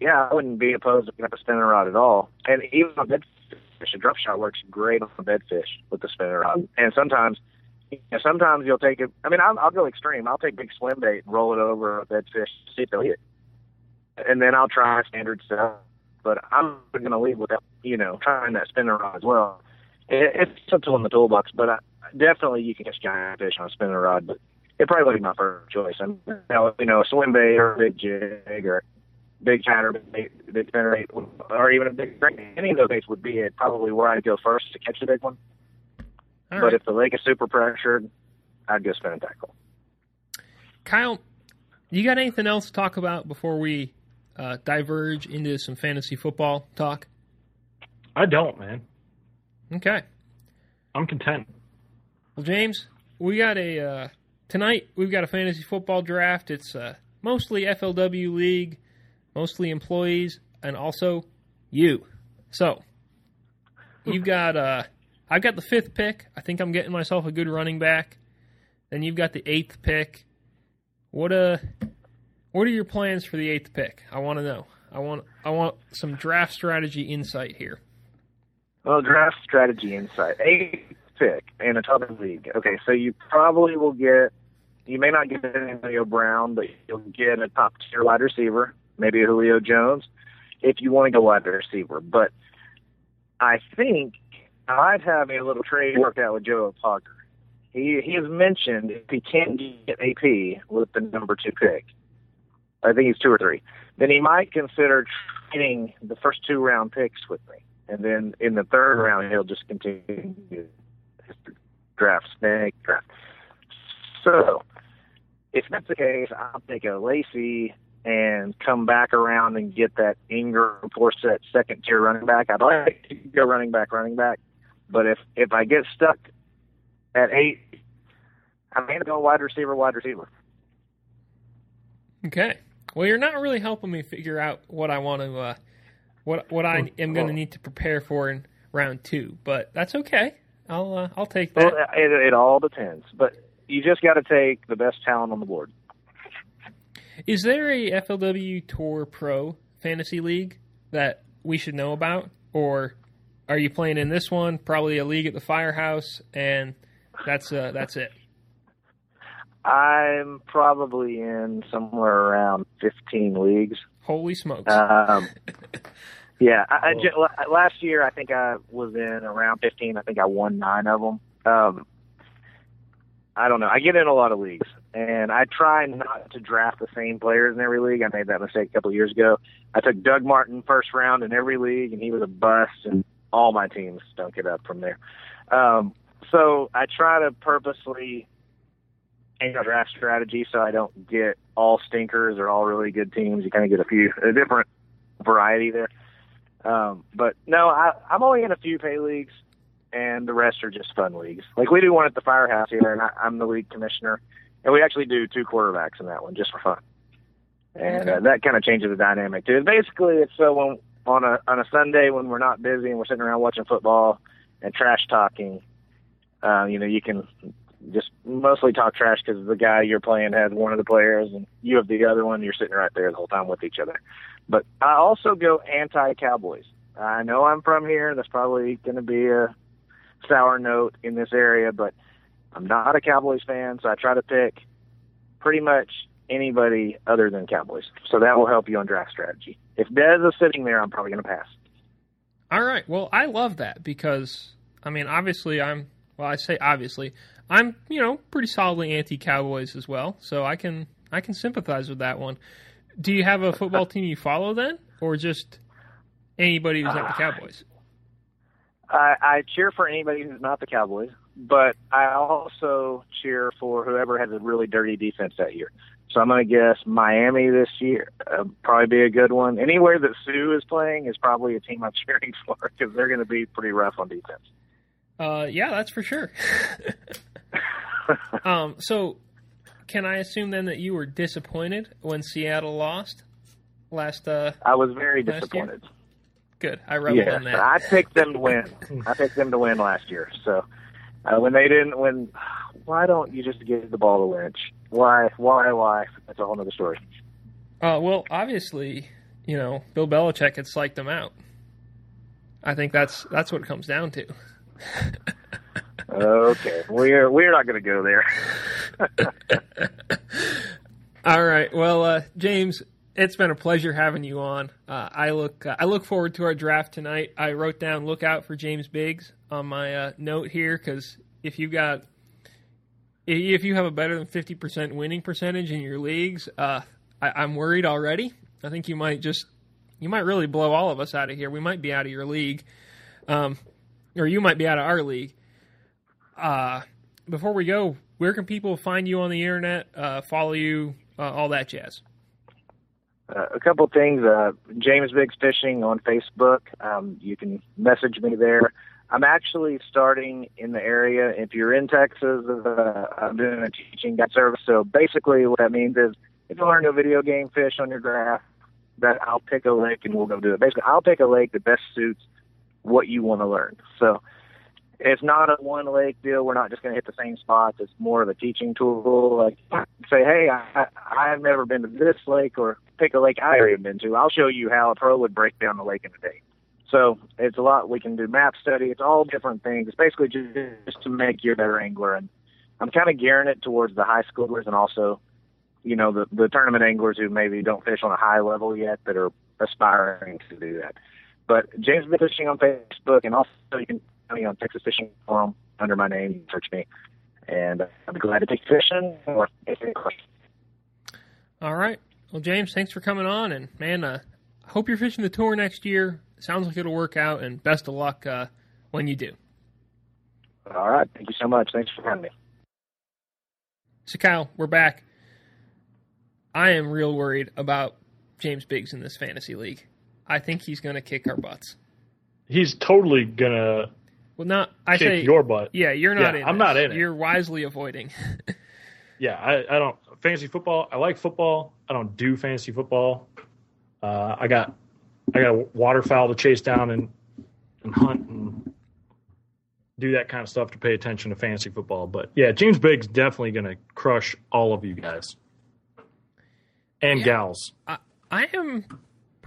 yeah, I wouldn't be opposed to picking up a spinning rod at all. And even on bedfish, a drop shot works great on a bedfish with the spinning rod. Mm-hmm. And sometimes, you know, sometimes you'll take it. I mean, I'll, I'll go extreme. I'll take big swim bait and roll it over a bedfish to see if they'll hit. And then I'll try standard stuff but I'm going to leave with that, you know, trying that spinner rod as well. It, it's a tool in the toolbox, but I, definitely you can catch giant fish on a spinner rod, but it probably would be my first choice. And you know, a swim bait or a big jig or big chatter bait, big spinner bait, or even a big any of those baits would be it probably where I'd go first to catch the big one. All but right. if the lake is super pressured, I'd go spinning tackle. Kyle, you got anything else to talk about before we uh, diverge into some fantasy football talk? I don't, man. Okay. I'm content. Well, James, we got a uh, tonight. We've got a fantasy football draft. It's uh, mostly FLW league, mostly employees, and also you. So you've got uh, I've got the fifth pick. I think I'm getting myself a good running back. Then you've got the eighth pick. What uh, what are your plans for the eighth pick? I want to know. I want I want some draft strategy insight here. Well, draft strategy insight. Eighth pick in a tough league. Okay, so you probably will get. You may not get Antonio Brown, but you'll get a top tier wide receiver, maybe Julio Jones, if you want to go wide receiver. But I think I'd have a little trade worked out with Joe Pogger. He he has mentioned if he can't get AP with the number two pick, I think he's two or three, then he might consider trading the first two round picks with me, and then in the third round he'll just continue draft snake draft. So if that's the case, I'll take a Lacy and come back around and get that Ingram Forsett second tier running back. I'd like to go running back, running back. But if if I get stuck at eight, I'm going to go wide receiver, wide receiver. Okay. Well, you're not really helping me figure out what I want to, uh, what what I am going to need to prepare for in round two. But that's okay. I'll uh, I'll take that. Well, it, it all depends, but you just got to take the best talent on the board. Is there a FLW Tour Pro fantasy league that we should know about, or are you playing in this one? Probably a league at the Firehouse, and that's uh, that's it. I'm probably in somewhere around 15 leagues. Holy smokes! Um, yeah, I, I, last year I think I was in around 15. I think I won nine of them. Um, I don't know. I get in a lot of leagues, and I try not to draft the same players in every league. I made that mistake a couple of years ago. I took Doug Martin first round in every league, and he was a bust, and all my teams don't get up from there. Um, so I try to purposely change our draft strategy so I don't get all stinkers or all really good teams. You kind of get a few a different variety there. Um, but no, I, I'm only in a few pay leagues, and the rest are just fun leagues. Like we do one at the Firehouse here, and I, I'm the league commissioner, and we actually do two quarterbacks in that one just for fun. And uh, that kind of changes the dynamic too. And basically, it's so when on a on a Sunday when we're not busy and we're sitting around watching football and trash talking, uh, you know, you can just mostly talk trash because the guy you're playing has one of the players and you have the other one. You're sitting right there the whole time with each other. But I also go anti-Cowboys. I know I'm from here. That's probably going to be a sour note in this area, but I'm not a Cowboys fan, so I try to pick pretty much anybody other than Cowboys. So that will help you on draft strategy. If Dez is sitting there, I'm probably going to pass. All right. Well, I love that because I mean, obviously, I'm well. I say obviously, I'm you know pretty solidly anti-Cowboys as well, so I can I can sympathize with that one. Do you have a football team you follow then, or just anybody who's not the Cowboys? I, I cheer for anybody who's not the Cowboys, but I also cheer for whoever has a really dirty defense that year. So I'm going to guess Miami this year uh, probably be a good one. Anywhere that Suh is playing is probably a team I'm cheering for because they're going to be pretty rough on defense. Uh, yeah, that's for sure. um, so can I assume then that you were disappointed when Seattle lost last? Uh, I was very disappointed. Year? Good, I reveled yes, in that. I picked them to win. I picked them to win last year. So uh, when they didn't win, why don't you just give the ball to Lynch? Why? Why? Why? That's a whole other story. Uh, well, obviously, you know, Bill Belichick had psyched them out. I think that's that's what it comes down to. Okay, we're we're not going to go there. All right. Well, uh, James, it's been a pleasure having you on. Uh, I look uh, I look forward to our draft tonight. I wrote down look out for James Biggs on my uh, note here because if you got if you have a better than fifty percent winning percentage in your leagues, uh, I, am worried already. I think you might just you might really blow all of us out of here. We might be out of your league, um, or you might be out of our league. Uh, before we go, where can people find you on the internet? Uh, follow you uh, all that jazz. Uh, a couple things. Uh, James Biggs Fishing on Facebook. Um, you can message me there. I'm actually starting in the area. If you're in Texas, uh, I'm doing a teaching guide service. So basically, what that means is if you learn to video game fish on your graph, that I'll pick a lake and we'll go do it. Basically, I'll pick a lake that best suits what you want to learn. So it's not a one lake deal. We're not just going to hit the same spots. It's more of a teaching tool. Like say, hey, I I've never been to this lake, or pick a lake I haven't been to. I'll show you how a pro would break down the lake in a day. So it's a lot. We can do map study. It's all different things. It's basically just, just to make you a better angler. And I'm kind of gearing it towards the high schoolers and also, you know, the the tournament anglers who maybe don't fish on a high level yet that are aspiring to do that. But James Big Fishing on Facebook, and also you can find me on Texas Fishing Forum under my name. Search me, and I'd be glad to take fishing or. All right. Well, James, thanks for coming on, and man, uh, hope you're fishing the tour next year. Sounds like it'll work out, and best of luck uh, when you do. All right. Thank you so much. Thanks for having me. So, Kyle, we're back. I am real worried about James Biggs in this fantasy league. I think he's going to kick our butts. He's totally gonna Well, not I kick say your butt. Yeah, you're not Yeah, in. I'm this. not in it. You're wisely avoiding. Yeah, I, I don't fantasy football. I like football. I don't do fantasy football. Uh, I got I got a waterfowl to chase down and and hunt and do that kind of stuff to pay attention to fantasy football. But yeah, James Biggs definitely going to crush all of you guys and Yeah. gals. I, I am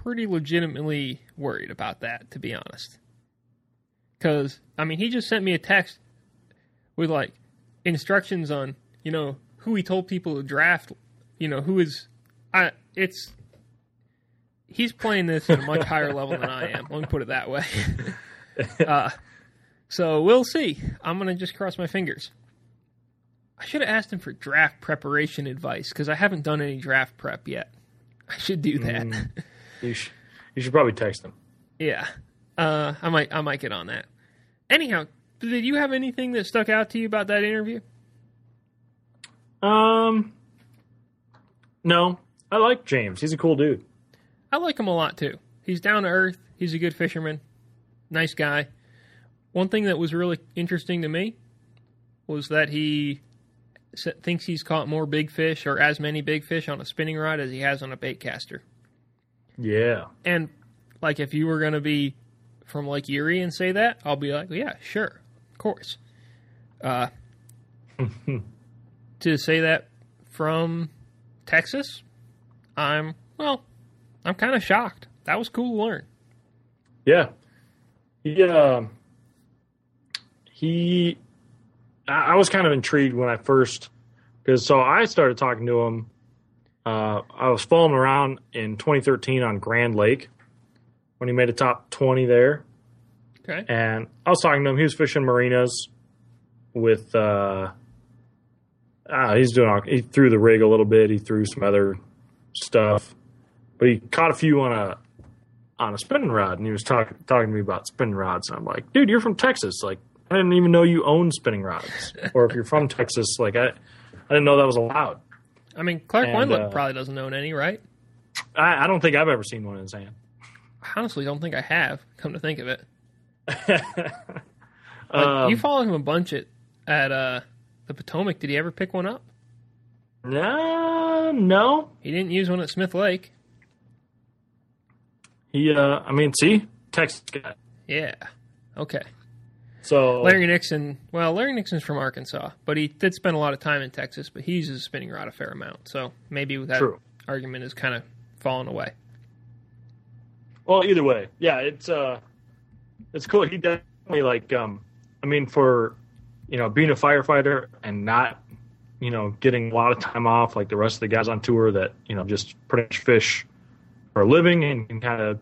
pretty legitimately worried about that, to be honest. Because I mean, he just sent me a text with like instructions on you know who he told people to draft. You know who is I. It's he's playing this at a much higher level than I am. Let me put it that way. uh, so we'll see. I'm gonna just cross my fingers. I should have asked him for draft preparation advice because I haven't done any draft prep yet. I should do that. Mm. You should you should probably text him. yeah, uh, I might I might get on that. Anyhow, did you have anything that stuck out to you about that interview? Um, no, I like James. He's a cool dude. I like him a lot too. He's down to earth. He's a good fisherman. Nice guy. One thing that was really interesting to me was that he thinks he's caught more big fish or as many big fish on a spinning rod as he has on a bait caster. Yeah, And like if you were going to be from Lake Erie and say that, I'll be like, yeah, sure, of course. Uh, to say that from Texas, I'm well, I'm kind of shocked. That was cool to learn. Yeah. He um he I I was kind of intrigued when I first because so I started talking to him uh I was following around in 2013 on Grand Lake when he made a top 20 there Okay. and I was talking to him he was fishing marinas with uh ah, he's doing all, he threw the rig a little bit he threw some other stuff but he caught a few on a on a spinning rod and he was talking talking to me about spinning rods and I'm like, dude, you're from Texas. Like I didn't even know you own spinning rods. or if you're from Texas, like I I didn't know that was allowed. I mean, Clark And, Wendlandt uh, probably doesn't own any, right? I, I don't think I've ever seen one in his hand. I honestly don't think I have. Come to think of it, Like, um, you followed him a bunch at at uh, the Potomac. Did he ever pick one up? no, no. He didn't use one at Smith Lake. He uh I mean, see, Texas guy. Yeah. Okay. So Larry Nixon. Well, Larry Nixon's from Arkansas, but he did spend a lot of time in Texas. But he uses a spinning rod a fair amount, so maybe that True. argument is kind of fallen away. Well, either way, yeah, it's uh, it's cool. He definitely like, um, I mean, for you know, being a firefighter and not, you know, getting a lot of time off like the rest of the guys on tour that you know just pretty much fish for a living and can kind of,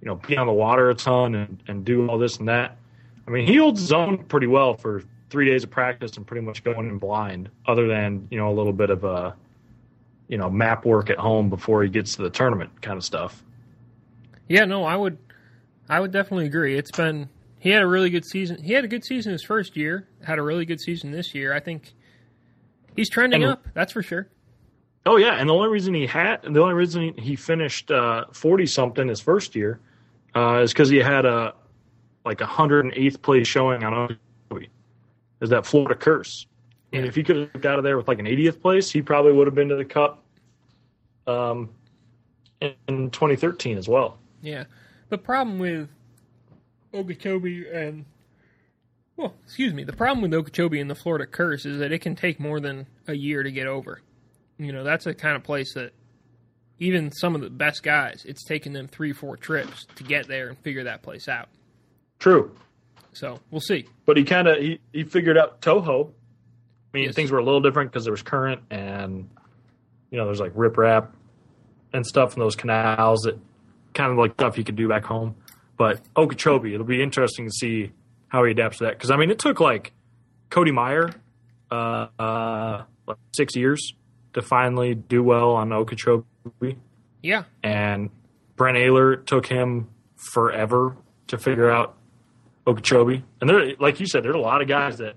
you know, be on the water a ton and and do all this and that. I mean, he holds his own pretty well for three days of practice and pretty much going in blind, other than you know a little bit of a, you know, map work at home before he gets to the tournament kind of stuff. Yeah, no, I would, I would definitely agree. It's been he had a really good season. He had a good season his first year. Had a really good season this year. I think he's trending And- up. That's for sure. Oh yeah, and the only reason he had, the only reason he finished forty uh, something his first year, uh, is because he had a like a hundred and eighth place showing on Okeechobee. Is that Florida curse? And if he could have got out of there with like an 80th place, he probably would have been to the Cup um, in 2013 as well. Yeah, the problem with Okeechobee and well, excuse me, the problem with Okeechobee and the Florida curse is that it can take more than a year to get over. You know, that's a kind of place that even some of the best guys, it's taken them three, four trips to get there and figure that place out. True. So we'll see. But he kind of he, he figured out Toho. I mean, Yes. things were a little different because there was current and you know there's like riprap and stuff in those canals that kind of like stuff you could do back home. But Okeechobee, it'll be interesting to see how he adapts to that because I mean it took like Cody Meyer uh, uh, like six years to finally do well on Okeechobee, Yeah, and Brent Ehrler took him forever to figure out Okeechobee. And there, like you said, there are a lot of guys that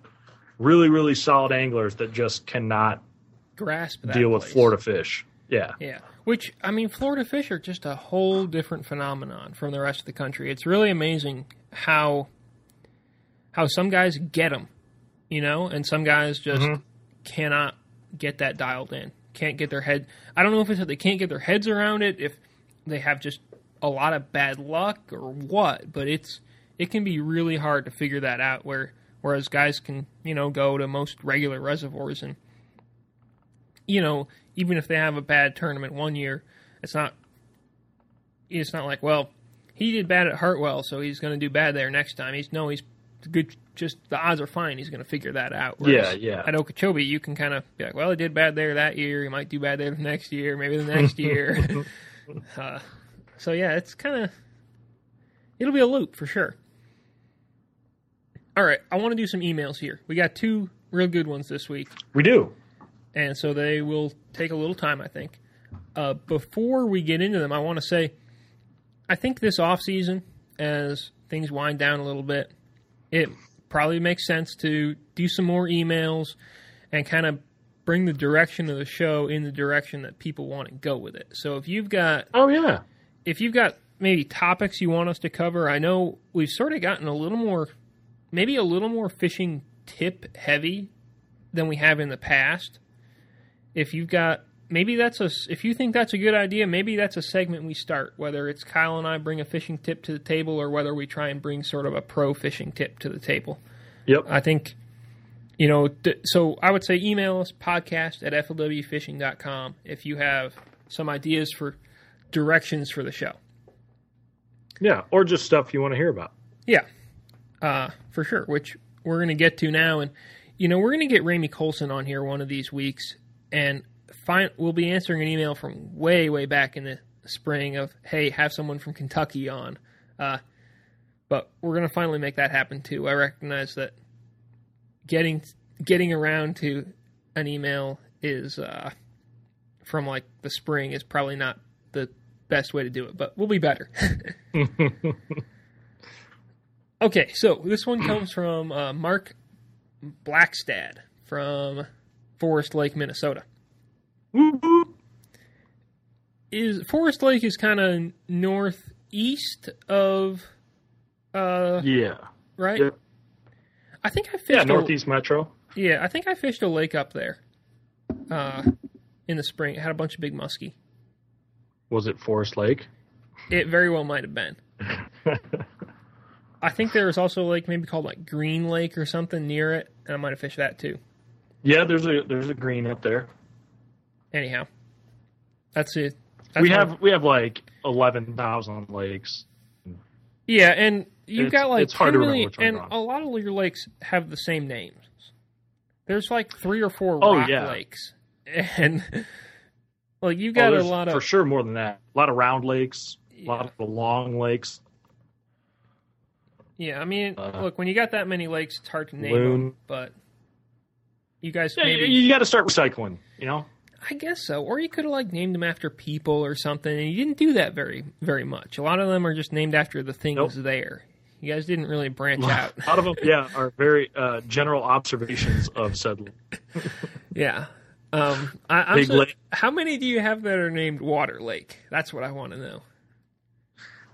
really, really solid anglers that just cannot grasp that deal with. Florida fish. Yeah, Yeah, which I mean, Florida fish are just a whole different phenomenon from the rest of the country. It's really amazing how how some guys get them, you know, and some guys just mm-hmm. cannot get that dialed in. Can't get their head. I don't know if it's that they can't get their heads around it, if they have just a lot of bad luck or what. But it's it can be really hard to figure that out. Where whereas guys can you know go to most regular reservoirs and you know, even if they have a bad tournament one year, it's not it's not like, well, he did bad at Hartwell, so he's going to do bad there next time. He's no, he's good. Just the odds are fine. He's going to figure that out. Whereas Yeah, yeah. At Okeechobee, you can kind of be like, well, he did bad there that year. He might do bad there the next year, maybe the next year. uh, so yeah, it's kind of it'll be a loop for sure. All right, I want to do some emails here. We got two real good ones this week we do. and so they will take a little time, I think. Uh, before we get into them, I want to say, I think this off season, as things wind down a little bit, it probably makes sense to do some more emails and kind of bring the direction of the show in the direction that people want to go with it. So if you've got Oh yeah, if you've got maybe topics you want us to cover, I know we've sort of gotten a little more, maybe a little more fishing tip heavy than we have in the past. If you've got, maybe that's a, if you think that's a good idea, maybe that's a segment we start, whether it's Kyle and I bring a fishing tip to the table or whether we try and bring sort of a pro fishing tip to the table. yep. I think, you know, th- so I would say email us podcast at flwfishing.com if you have some ideas for directions for the show. yeah, or just stuff you want to hear about. Yeah, uh, for sure. Which we're going to get to now, and you know we're going to get Ramie Colson on here one of these weeks, and we'll be answering an email from way way back in the spring of hey have someone from Kentucky on, uh, but we're going to finally make that happen too. I recognize that getting getting around to an email is uh, from like the spring is probably not the best way to do it, but we'll be better. Okay, so this one comes from uh, Mark Blackstad from Forest Lake, Minnesota. Is Forest Lake is kind of northeast of, uh, yeah, right? Yep. I think I fished. yeah, a- Northeast Metro. yeah, I think I fished a lake up there, uh, in the spring. It had a bunch of big muskie. Was it Forest Lake? It very well might have been. I think there was also a lake maybe called like Green Lake or something near it, and I might have fished that too. yeah, there's a there's a green up there. Anyhow, that's it. That's we have we have like eleven thousand lakes. yeah, and you've It's- got like it's hard to remember million- which and a lot of your lakes have the same names. There's like three or four Oh, rock yeah. lakes, and like you've Oh, got a lot of for sure more than that. A lot of round lakes, a lot of the long lakes. Yeah. I mean, Uh, look, when you got that many lakes, it's hard to name Loon. them, but you guys Yeah, maybe you, got to start recycling. You know, I guess so. Or you could have like named them after people or something, and you didn't do that very very much. A lot of them are just named after the things Nope. there. You guys didn't really branch out. a lot of them, yeah, are very uh, general observations of said. yeah. Um, I, I'm Big so- lake. how many do you have that are named Water Lake? That's what I want to know.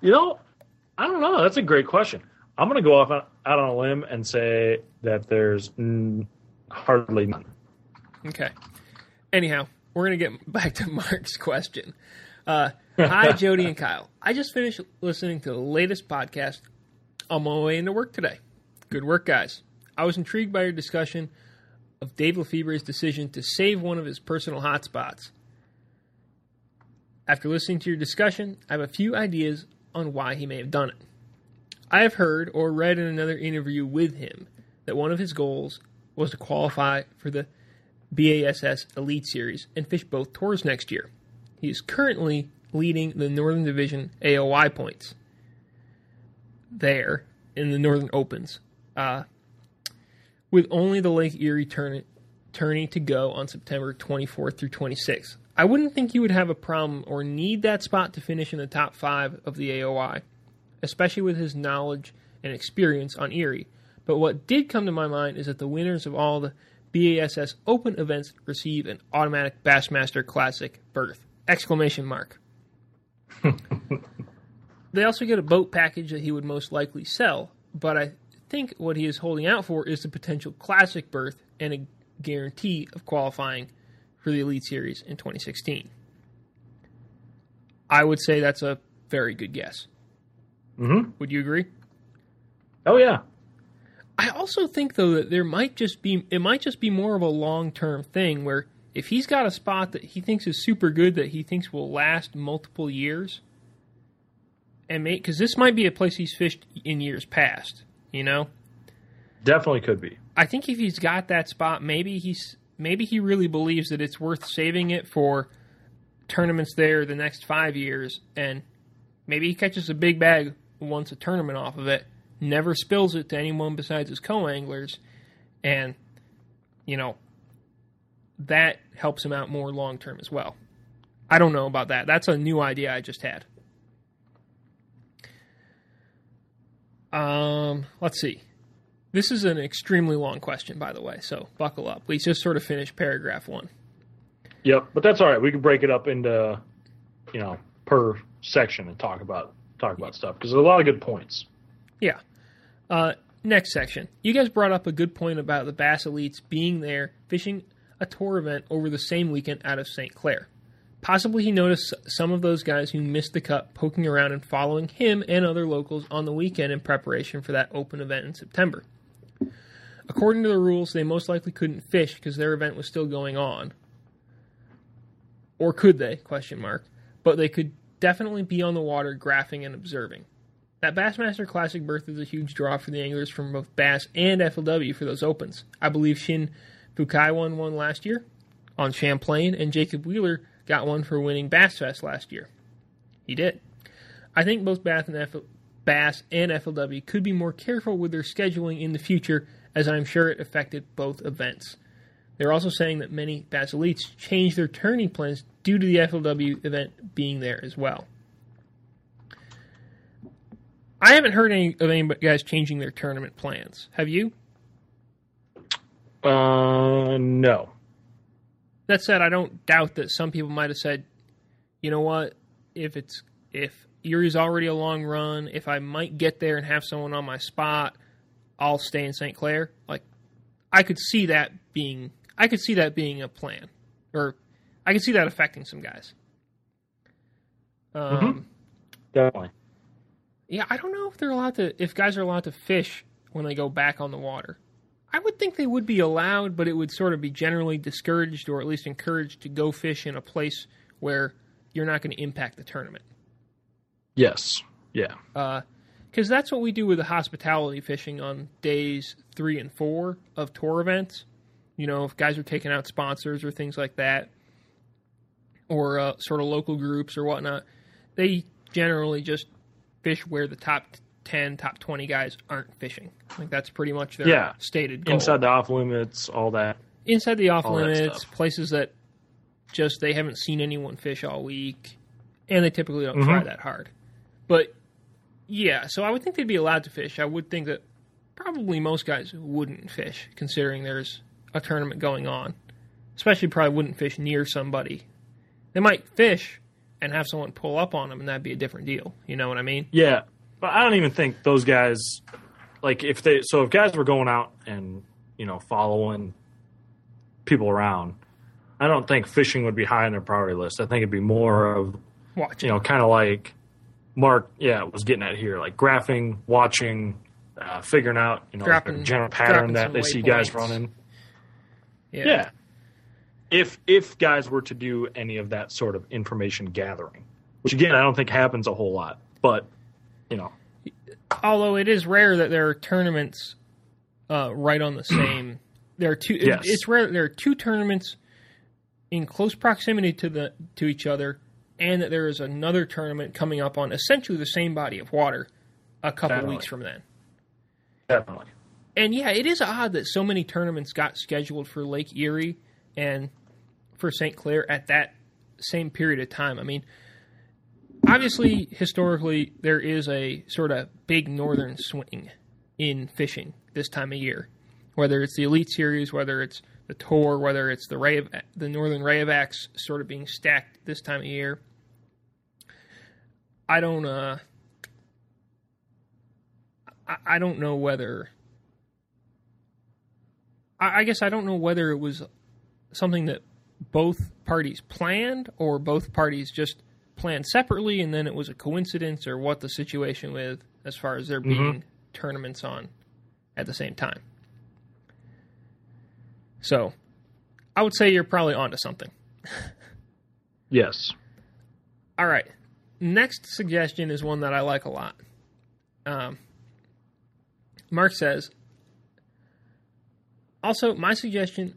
You know, I don't know. That's a great question. I'm going to go off on, out on a limb and say that there's mm, hardly none. Okay. Anyhow, we're gonna get back to Mark's question. Uh, hi, Jody and Kyle. I just finished listening to the latest podcast on my way into work today. Good work, guys. I was intrigued by your discussion of Dave Lefebvre's decision to save one of his personal hotspots. After listening to your discussion, I have a few ideas on why he may have done it. I have heard or read in another interview with him that one of his goals was to qualify for the BASS Elite Series and fish both tours next year. He is currently leading the Northern Division AOY points there in the Northern Opens, uh, with only the Lake Erie tourney, tourney to go on September 24th through 26th. I wouldn't think you would have a problem or need that spot to finish in the top five of the AOY, especially with his knowledge and experience on Erie. But what did come to my mind is that the winners of all the BASS Open events receive an automatic Bassmaster Classic berth! Exclamation mark. they also get a boat package that he would most likely sell, but I think what he is holding out for is the potential classic berth and a guarantee of qualifying for the Elite Series in 2016. I would say that's a very good guess. Mm-hmm. Would you agree? Oh yeah. I also think though that there might just be it might just be more of a long term thing where if he's got a spot that he thinks is super good that he thinks will last multiple years, and make because this might be a place he's fished in years past, you know. Definitely could be. I think if he's got that spot, maybe he's maybe he really believes that it's worth saving it for tournaments there the next five years, and maybe he catches a big bag once a tournament off of it, never spills it to anyone besides his co-anglers, and you know that helps him out more long term as well. I don't know about that. That's a new idea I just had. Um, let's see. This is an extremely long question, by the way, so buckle up. We just sort of finished paragraph one. Yep, but that's all right. We can break it up into, you know, per section and talk about talk about stuff because there's a lot of good points. Yeah. Uh, next section. You guys brought up a good point about the Bass Elites being there fishing a tour event over the same weekend out of St. Clair. Possibly he noticed some of those guys who missed the cut poking around and following him and other locals on the weekend in preparation for that open event in September. According to the rules, they most likely couldn't fish because their event was still going on. Or could they? Question mark. But they could definitely be on the water graphing and observing. That Bassmaster Classic berth is a huge draw for the anglers from both Bass and FLW for those opens. I believe Shin Fukae won one last year on Champlain, and Jacob Wheeler got one for winning Bass Fest last year. He did. I think both Bass and, F- Bass and FLW could be more careful with their scheduling in the future, as I'm sure it affected both events. They're also saying that many Bass Elites changed their turning plans due to the FLW event being there as well. I haven't heard any of any guys changing their tournament plans. Have you? Uh, no. That said, I don't doubt that some people might have said, you know what, if it's if Erie's already a long run, if I might get there and have someone on my spot, I'll stay in St. Clair. Like, I could see that being, I could see that being a plan, or I could see that affecting some guys. Um, Definitely. Yeah, I don't know if they're allowed to if guys are allowed to fish when they go back on the water. I would think they would be allowed, but it would sort of be generally discouraged or at least encouraged to go fish in a place where you're not going to impact the tournament. Yes. Yeah. Because that's what we do with the hospitality fishing on days three and four of tour events. You know, if guys are taking out sponsors or things like that, or uh, sort of local groups or whatnot, they generally just fish where the top 10, top 20 guys aren't fishing. Like that's pretty much their Yeah. stated goal. Inside the off limits, all that. Inside the off all limits, places that just they haven't seen anyone fish all week, and they typically don't try Mhm. that hard. But yeah, so I would think they'd be allowed to fish. I would think that probably most guys wouldn't fish, considering there's a tournament going on. especially probably wouldn't fish near somebody. They might fish and have someone pull up on them, and that'd be a different deal. You know what I mean? Yeah, but I don't even think those guys like if they so if guys were going out and you know following people around, I don't think fishing would be high on their priority list. I think it'd be more of Watching. you know kind of like Mark yeah was getting at here like graphing, watching, uh, figuring out you know Dropping- a general pattern that they see guys running. Yeah. Yeah. If if guys were to do any of that sort of information gathering, which again I don't think happens a whole lot, but you know Although it is rare that there are tournaments uh, right on the same. There are two. Yes. It's rare. There are two tournaments in close proximity to the to each other, and that there is another tournament coming up on essentially the same body of water a couple Definitely. weeks from then. definitely. And yeah, it is odd that so many tournaments got scheduled for Lake Erie and for St. Clair at that same period of time. I mean, obviously, historically, there is a sort of big northern swing in fishing this time of year, whether it's the Elite Series, whether it's the Tour, whether it's the Ray the Northern Rayovacs sort of being stacked this time of year. I don't uh I don't know whether I, I guess I don't know whether it was something that both parties planned or both parties just planned separately and then it was a coincidence or what the situation with as far as there being tournaments on at the same time. So I would say you're probably onto something. Yes. All right. Next suggestion is one that I like a lot. Um, Mark says, also, my suggestion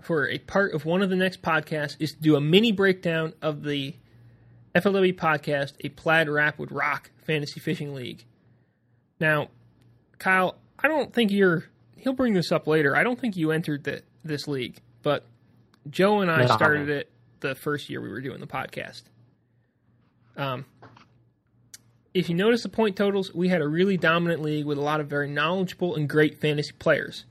for a part of one of the next podcasts is to do a mini breakdown of the FLW podcast, a Plaid Rapid Rock Fantasy Fishing League. Now, Kyle, I don't think you're. He'll bring this up later. I don't think you entered the, this league, but Joe and I No. started it the first year we were doing the podcast. Um, if you notice the point totals, we had a really dominant league with a lot of very knowledgeable and great fantasy players.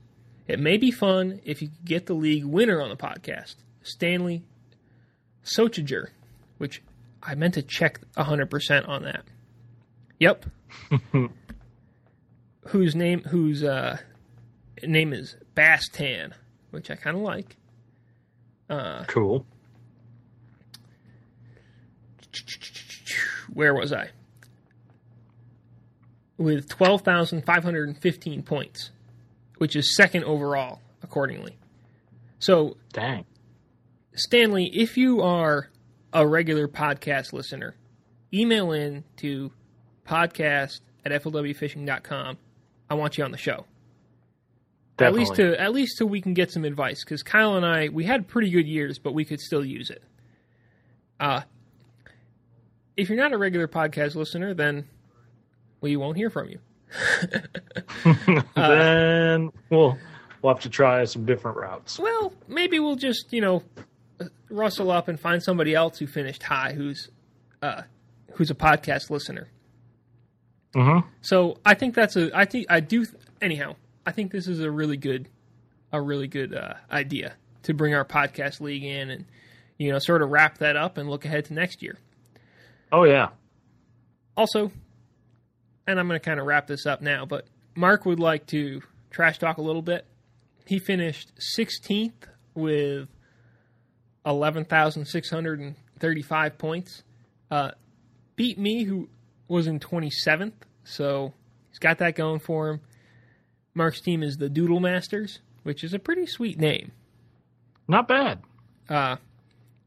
It may be fun if you could get the league winner on the podcast, Stanley Sochiger, which I meant to check 100% on that. Yep. whose name whose uh, name is Bastan, which I kind of like. Uh, Cool. where was I? With 12,515 points, which is second overall, accordingly. So, Dang. Stanley, if you are a regular podcast listener, email in to podcast at flwfishing.com. I want you on the show. At least to at least till we can get some advice because Kyle and I we had pretty good years, but we could still use it. Uh if you're not a regular podcast listener, then we won't hear from you. then we'll we'll have to try some different routes. Well, maybe we'll just you know rustle up and find somebody else who finished high, who's uh, who's a podcast listener. Mm-hmm. So I think that's a I think I do anyhow. I think this is a really good a really good uh, idea to bring our podcast league in and you know sort of wrap that up and look ahead to next year. Oh yeah. Also, and I'm going to kind of wrap this up now, but Mark would like to trash talk a little bit. He finished 16th with 11,635 points. Uh, beat me, who was in 27th, so he's got that going for him. Mark's team is the Doodle Masters, which is a pretty sweet name. Not bad. Uh,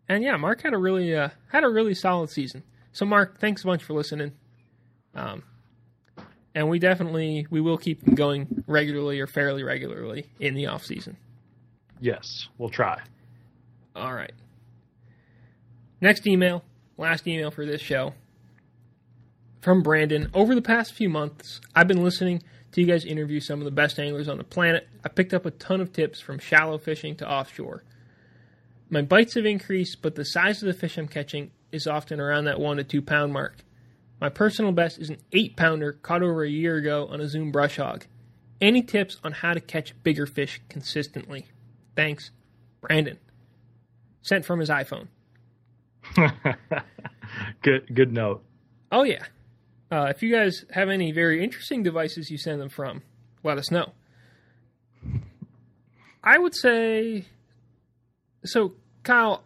and yeah, Mark had a really uh, had a really solid season. So Mark, thanks a bunch for listening. Um, and we definitely we will keep them going regularly or fairly regularly in the off season. Yes, we'll try. All right. Next email, last email for this show from Brandon. Over the past few months, I've been listening to you guys interview some of the best anglers on the planet. I picked up a ton of tips from shallow fishing to offshore. My bites have increased, but the size of the fish I'm catching is often around that one to two pound mark. My personal best is an eight pounder caught over a year ago on a Zoom brush hog. Any tips on how to catch bigger fish consistently? Thanks, Brandon sent from his iPhone. good good note. Oh yeah. Uh, if you guys have any very interesting devices you send them from, let us know. I would say so Kyle,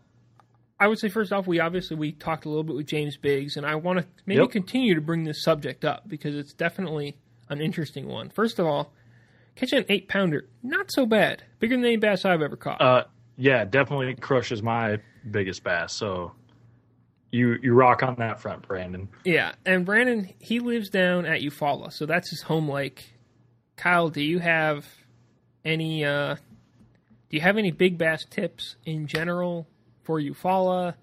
I would say first off, we obviously we talked a little bit with James Biggs, and I want to maybe Yep. continue to bring this subject up because it's definitely an interesting one. First of all, catching an eight pounder, not so bad, bigger than any bass I've ever caught. Uh, yeah, definitely crushes my biggest bass. So you you rock on that front, Brandon. yeah, and Brandon he lives down at Eufaula, so that's his home lake. Kyle, do you have any? uh Do you have any big bass tips in general for Eufaula?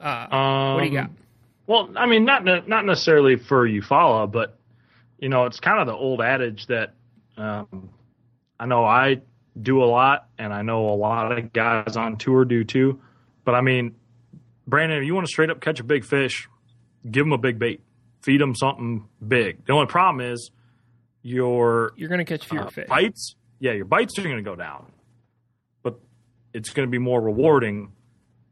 Uh, Um, what do you got? Well, I mean, not ne- not necessarily for Eufaula, but you know, it's kind of the old adage that um, I know I do a lot, and I know a lot of guys on tour do too. But I mean, Brandon, if you want to straight up catch a big fish, give them a big bait, feed them something big. The only problem is your You're going to catch fewer uh, fish. bites. Yeah, your bites are going to go down, it's going to be more rewarding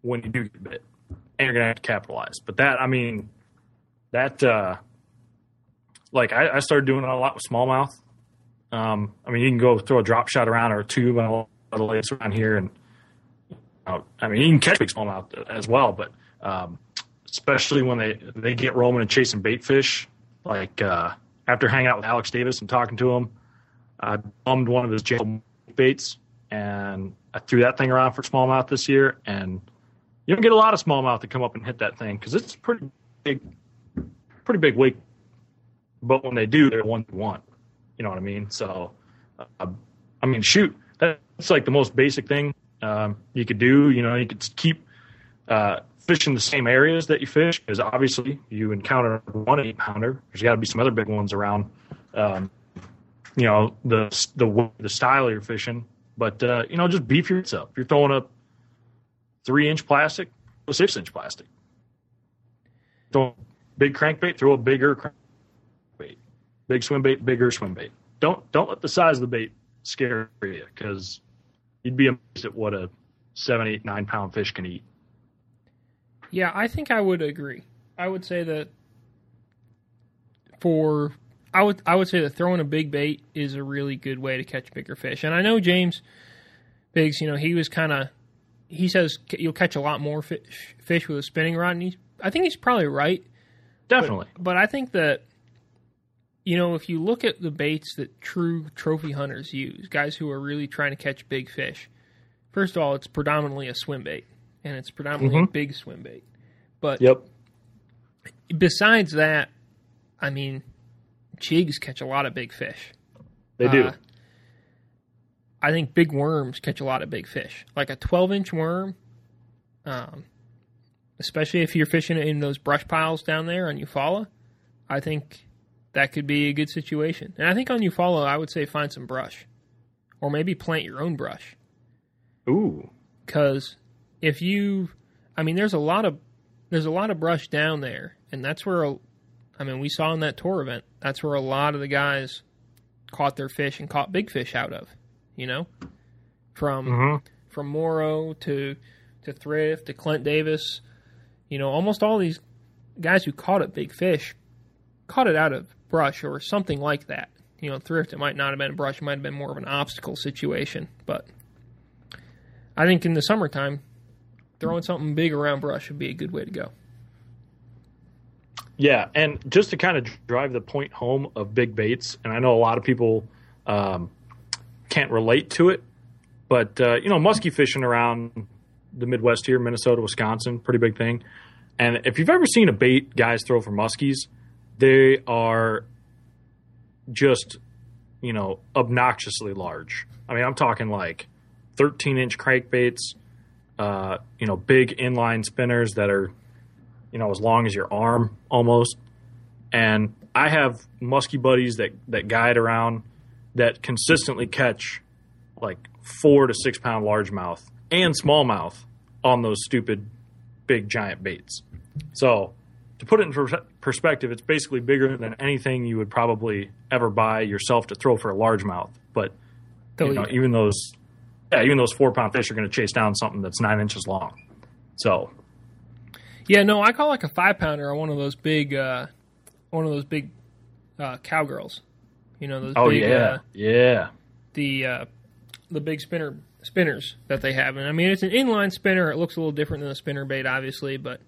when you do get bit, and you're going to have to capitalize. But that, I mean, that uh, like I, I started doing a lot with smallmouth. Um, I mean, you can go throw a drop shot around or a tube on a lot of the lakes around here, and uh, I mean, you can catch big smallmouth as well, but um, especially when they they get roaming and chasing bait fish. Like uh, after hanging out with Alex Davis and talking to him, I bummed one of his jail baits and I threw that thing around for smallmouth this year. And you don't get a lot of smallmouth to come up and hit that thing because it's pretty big, pretty big weight. But when they do, they're one to one. You know what I mean? So, uh, I mean, shoot, that's like the most basic thing um, you could do. You know, you could keep uh, fishing the same areas that you fish because obviously you encounter one eight pounder. There's got to be some other big ones around. Um, you know the the the style you're fishing, but uh, you know just beef yourself. You're throwing a three inch plastic, a six inch plastic. Throw big crankbait, throw a bigger crankbait. Big swim bait, bigger swim bait. Don't don't let the size of the bait scare you because you'd be amazed at what a seven, eight, nine pound fish can eat. Yeah, I think I would agree. I would say that for I would I would say that throwing a big bait is a really good way to catch bigger fish. And I know James Biggs, you know, he was kind of he says you'll catch a lot more fish fish with a spinning rod, and he's I think he's probably right. Definitely. But I think that you know if you look at the baits that true trophy hunters use, guys who are really trying to catch big fish, first of all, it's predominantly a swim bait, and it's predominantly mm-hmm. a big swim bait. But Yep. besides that, I mean, jigs catch a lot of big fish. They do. Uh, I think big worms catch a lot of big fish. Like a 12 inch worm, um, especially if you're fishing in those brush piles down there on Eufaula, I think that could be a good situation. And I think on Eufaula, I would say find some brush. Or maybe plant your own brush. Ooh. Because if you, I mean, there's a lot of there's a lot of brush down there, and that's where, a, I mean, we saw in that tour event, that's where a lot of the guys caught their fish and caught big fish out of, you know, from hmm from Morrow to to Thrift to Clint Davis, you know, almost all these guys who caught a big fish caught it out of brush or something like that. You know, Thrift it might not have been a brush, it might have been more of an obstacle situation, but I think in the summertime, throwing something big around brush would be a good way to go. Yeah, and just to kind of drive the point home of big baits, and I know a lot of people um, can't relate to it, but uh, you know, muskie fishing around the Midwest here, Minnesota, Wisconsin, pretty big thing. And if you've ever seen a bait guys throw for muskies, they are just you know obnoxiously large. I mean, I'm talking like 13 inch crankbaits, uh, you know, big inline spinners that are you know, as long as your arm almost. And I have musky buddies that, that guide around that consistently catch like four to six pound largemouth and smallmouth on those stupid big giant baits. So to put it in per- perspective, it's basically bigger than anything you would probably ever buy yourself to throw for a largemouth. But you know, even those yeah, even those four pound fish are going to chase down something that's nine inches long. So Yeah, no, I call like a five pounder or one of those big, uh, one of those big uh, cowgirls. You know those. oh big, yeah, Uh, yeah, the uh, the big spinner spinners that they have, and I mean it's an inline spinner. It looks a little different than a spinner bait, obviously, but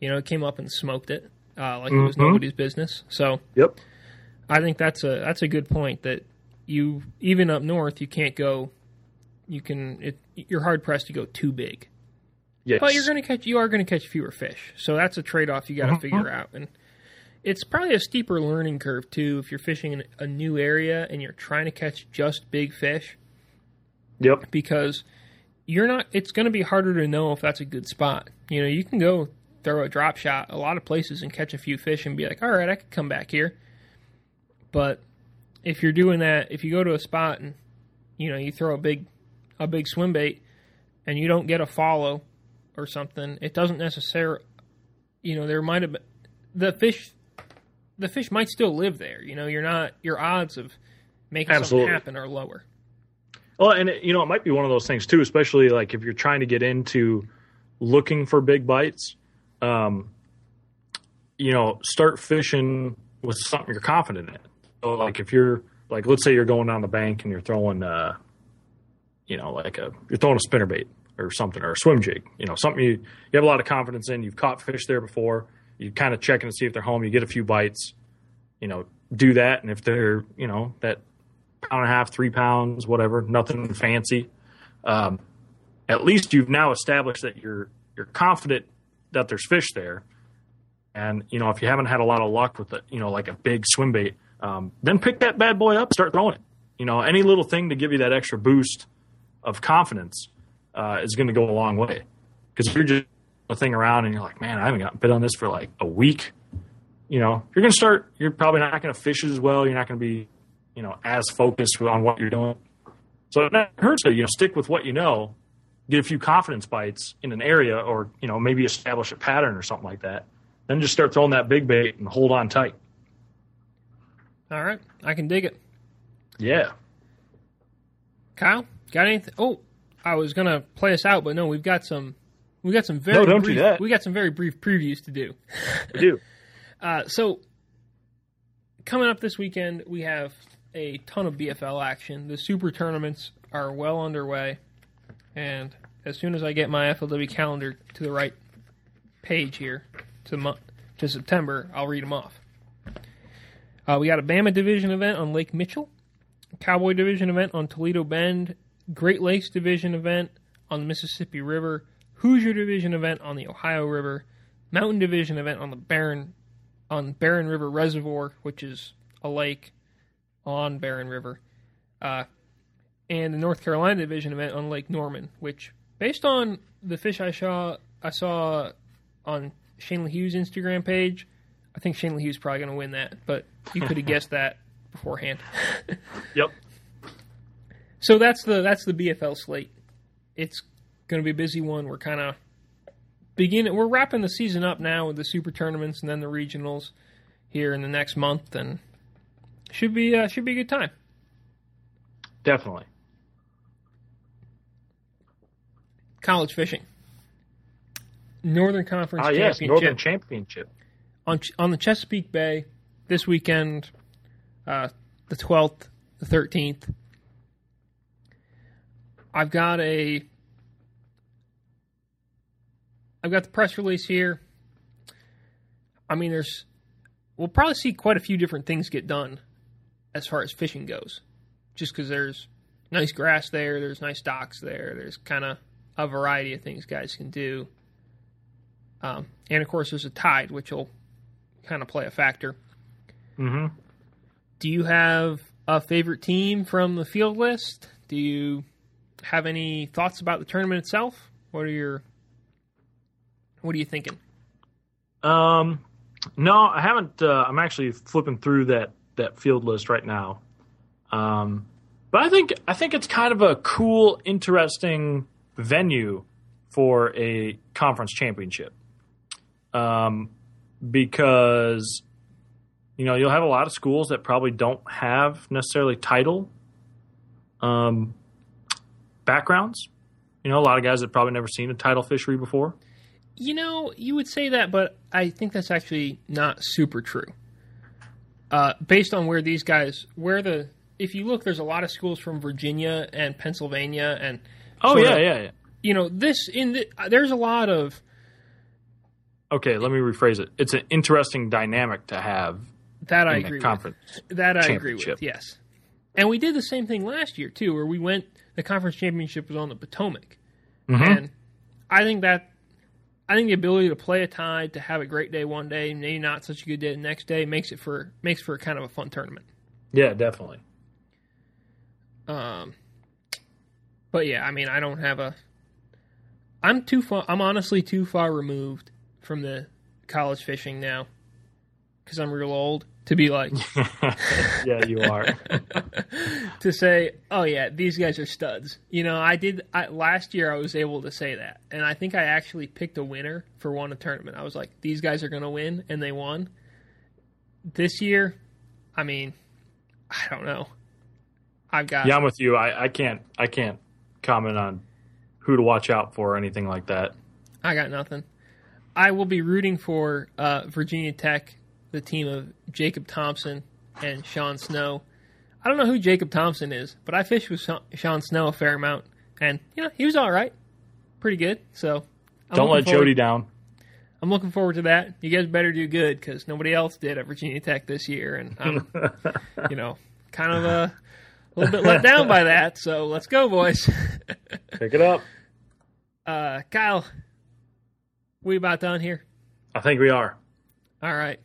you know it came up and smoked it uh, like it was Mhm. nobody's business. So yep, I think that's a that's a good point that you even up north you can't go. You can it, you're hard pressed to go too big. Yes. But you're going to catch. You are going to catch fewer fish, so that's a trade off you got to Mhm. figure out. And it's probably a steeper learning curve too if you're fishing in a new area and you're trying to catch just big fish Yep. because you're not. It's going to be harder to know if that's a good spot. You know, you can go throw a drop shot a lot of places and catch a few fish and be like, all right, I could come back here. But if you're doing that, if you go to a spot and you know you throw a big a big swim bait and you don't get a follow or something, it doesn't necessarily. You know, there might have been the fish. The fish might still live there. You know, you're not your odds of making Absolutely. something happen are lower. Well, and it, you know, it might be one of those things too, especially like if you're trying to get into looking for big bites. Um, you know, start fishing with something you're confident in. So, like if you're like, let's say you're going down the bank and you're throwing, uh, you know, like a you're throwing a spinnerbait or something or a swim jig. You know, something you you have a lot of confidence in. You've caught fish there before. You kind of checking to see if they're home. You get a few bites. You know, do that, and if they're you know that pound and a half, three pounds, whatever, nothing fancy. Um, at least you've now established that you're you're confident that there's fish there. And you know, if you haven't had a lot of luck with it, you know, like a big swim bait, um, then pick that bad boy up, start throwing it. You know, any little thing to give you that extra boost of confidence uh, is going to go a long way. Because if you're just a thing around and you're like, man, I haven't gotten bit on this for like a week, you know, you're going to start. You're probably not going to fish as well. You're not going to be you know, as focused on what you're doing. So it hurts to, you know, stick with what you know, get a few confidence bites in an area or, you know, maybe establish a pattern or something like that. Then just start throwing that big bait and hold on tight. All right, I can dig it. Yeah. Kyle, got anything? Oh, I was gonna play us out, but no, we've got some. We got some very No, don't do that. We got some very brief previews to do. I do. Uh, so coming up this weekend, we have a ton of BFL action. The super tournaments are well underway, and as soon as I get my FLW calendar to the right page here to to September, I'll read them off. Uh, we got a Bama Division event on Lake Mitchell, Cowboy Division event on Toledo Bend, Great Lakes Division event on the Mississippi River, Hoosier Division event on the Ohio River, Mountain Division event on the Barren on Barren River Reservoir, which is a lake on Barren River, uh, and the North Carolina Division event on Lake Norman, which, based on the fish I saw, I saw on Shane Hughes' Instagram page, I think Shane Hughes probably going to win that, but you could have guessed that beforehand. Yep. So that's the that's the BFL slate. It's going to be a busy one. We're kind of beginning. We're wrapping the season up now with the super tournaments and then the regionals here in the next month, and should be uh, should be a good time. Definitely. College fishing, Northern Conference Ah, yes. Championship Northern Championship. on Ch- on the Chesapeake Bay this weekend, uh, the twelfth, the thirteenth. I've got a I've got the press release here. I mean, there's we'll probably see quite a few different things get done as far as fishing goes, just because there's nice grass there, there's nice docks there, there's kind of a variety of things guys can do. Um, and of course, there's a tide, which will kind of play a factor. hmm Do you have a favorite team from the field list? Do you have any thoughts about the tournament itself? What are your what are you thinking? Um, no, I haven't. Uh, I'm actually flipping through that that field list right now. Um, but I think I think it's kind of a cool, interesting venue for a conference championship. Um, because you know you'll have a lot of schools that probably don't have necessarily title. Um, backgrounds. You know, a lot of guys that probably never seen a tidal fishery before. You know, you would say that, but I think that's actually not super true. Uh, based on where these guys, where the, if you look, there's a lot of schools from Virginia and Pennsylvania, and Oh yeah, of. yeah, yeah. you know this in the, there's a lot of Okay, let me rephrase it. It's an interesting dynamic to have that I agree conference. with. That I agree with. Yes, and we did the same thing last year too, where we went. The conference championship was on the Potomac, Mhm. and I think that I think the ability to play a tie, to have a great day one day, maybe not such a good day the next day, makes it for makes for kind of a fun tournament. Yeah, definitely. Um, but yeah, I mean, I don't have a. I'm too far. I'm honestly too far removed from the college fishing now, because I'm real old to be like yeah, you are. to say, oh yeah, these guys are studs. You know, I did I, last year. I was able to say that, and I think I actually picked a winner for one a tournament. I was like, these guys are going to win, and they won. This year, I mean, I don't know. I've got yeah, I'm with you. I, I can't I can't comment on who to watch out for or anything like that. I got nothing. I will be rooting for uh, Virginia Tech, the team of Jacob Thompson and Sean Snow. I don't know who Jacob Thompson is, but I fished with Sean- Snow a fair amount, and you know he was all right, pretty good. So I'm Don't let forward- Jody down. I'm looking forward to that. You guys better do good because nobody else did at Virginia Tech this year, and I'm, you know, kind of a, a little bit let down by that. So let's go, boys. Pick it up. uh, Kyle, we about done here. I think we are. All right.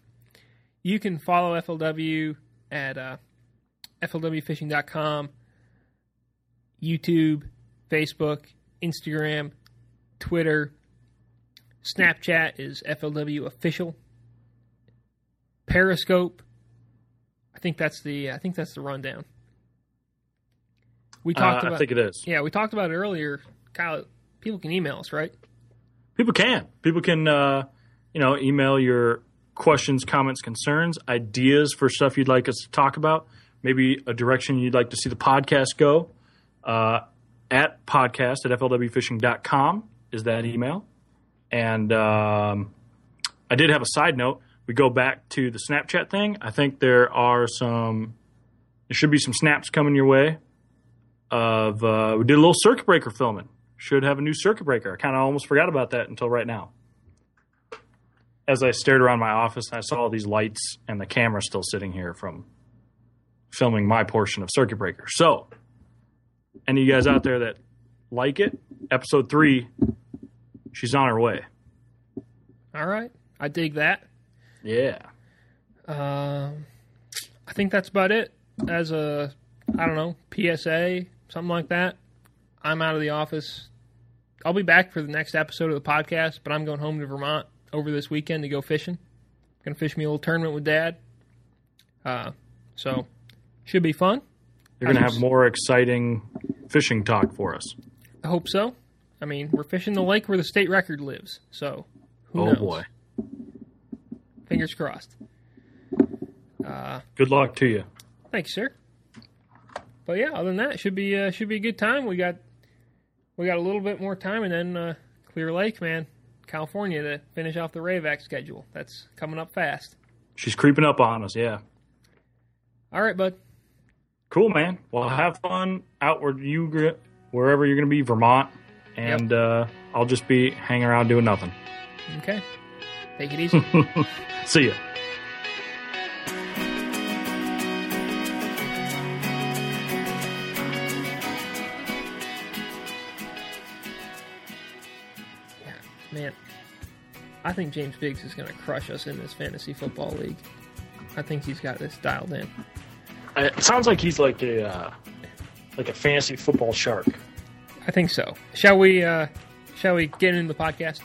You can follow FLW at uh, FLWfishing.com, YouTube, Facebook, Instagram, Twitter. Snapchat is FLW official. Periscope. I think that's the I think that's the rundown. We talked Uh, about I think it is. yeah, we talked about it earlier. Kyle, people can email us, right? People can. People can, uh, you know, email your questions, comments, concerns, ideas for stuff you'd like us to talk about, maybe a direction you'd like to see the podcast go. Uh, at podcast at flwfishing.com is that email. And um, I did have a side note. We go back to the Snapchat thing. I think there are some, there should be some snaps coming your way. Of uh, we did a little circuit breaker filming should have a new circuit breaker. I kind of almost forgot about that until right now. As I stared around my office, I saw all these lights and the camera still sitting here from filming my portion of circuit breaker. So, any of you guys out there that like it, episode three, she's on her way. All right. I dig that. Yeah. Um, I think that's about it. As a, I don't know, PSA, something like that. I'm out of the office. I'll be back for the next episode of the podcast, but I'm going home to Vermont over this weekend to go fishing. Gonna fish me a little tournament with Dad. Uh, so should be fun. You're going to have more exciting fishing talk for us. I hope so. I mean, we're fishing the lake where the state record lives, so who oh, knows? boy. Fingers crossed. Uh, Good luck to you. Thanks, sir. But yeah, other than that, should be uh, should be a good time. We got we got a little bit more time, and then uh, Clear Lake, man, California, to finish off the Ravac schedule. That's coming up fast. She's creeping up on us. Yeah. All right, bud. Cool, man. Well, have fun out where you wherever you're going to be, Vermont, and uh, I'll just be hanging around doing nothing. Okay, take it easy. See ya. I think James Biggs is going to crush us in this fantasy football league. I think he's got this dialed in. It sounds like he's like a uh, like a fantasy football shark. I think so. Shall we? Uh, shall we get into the podcast?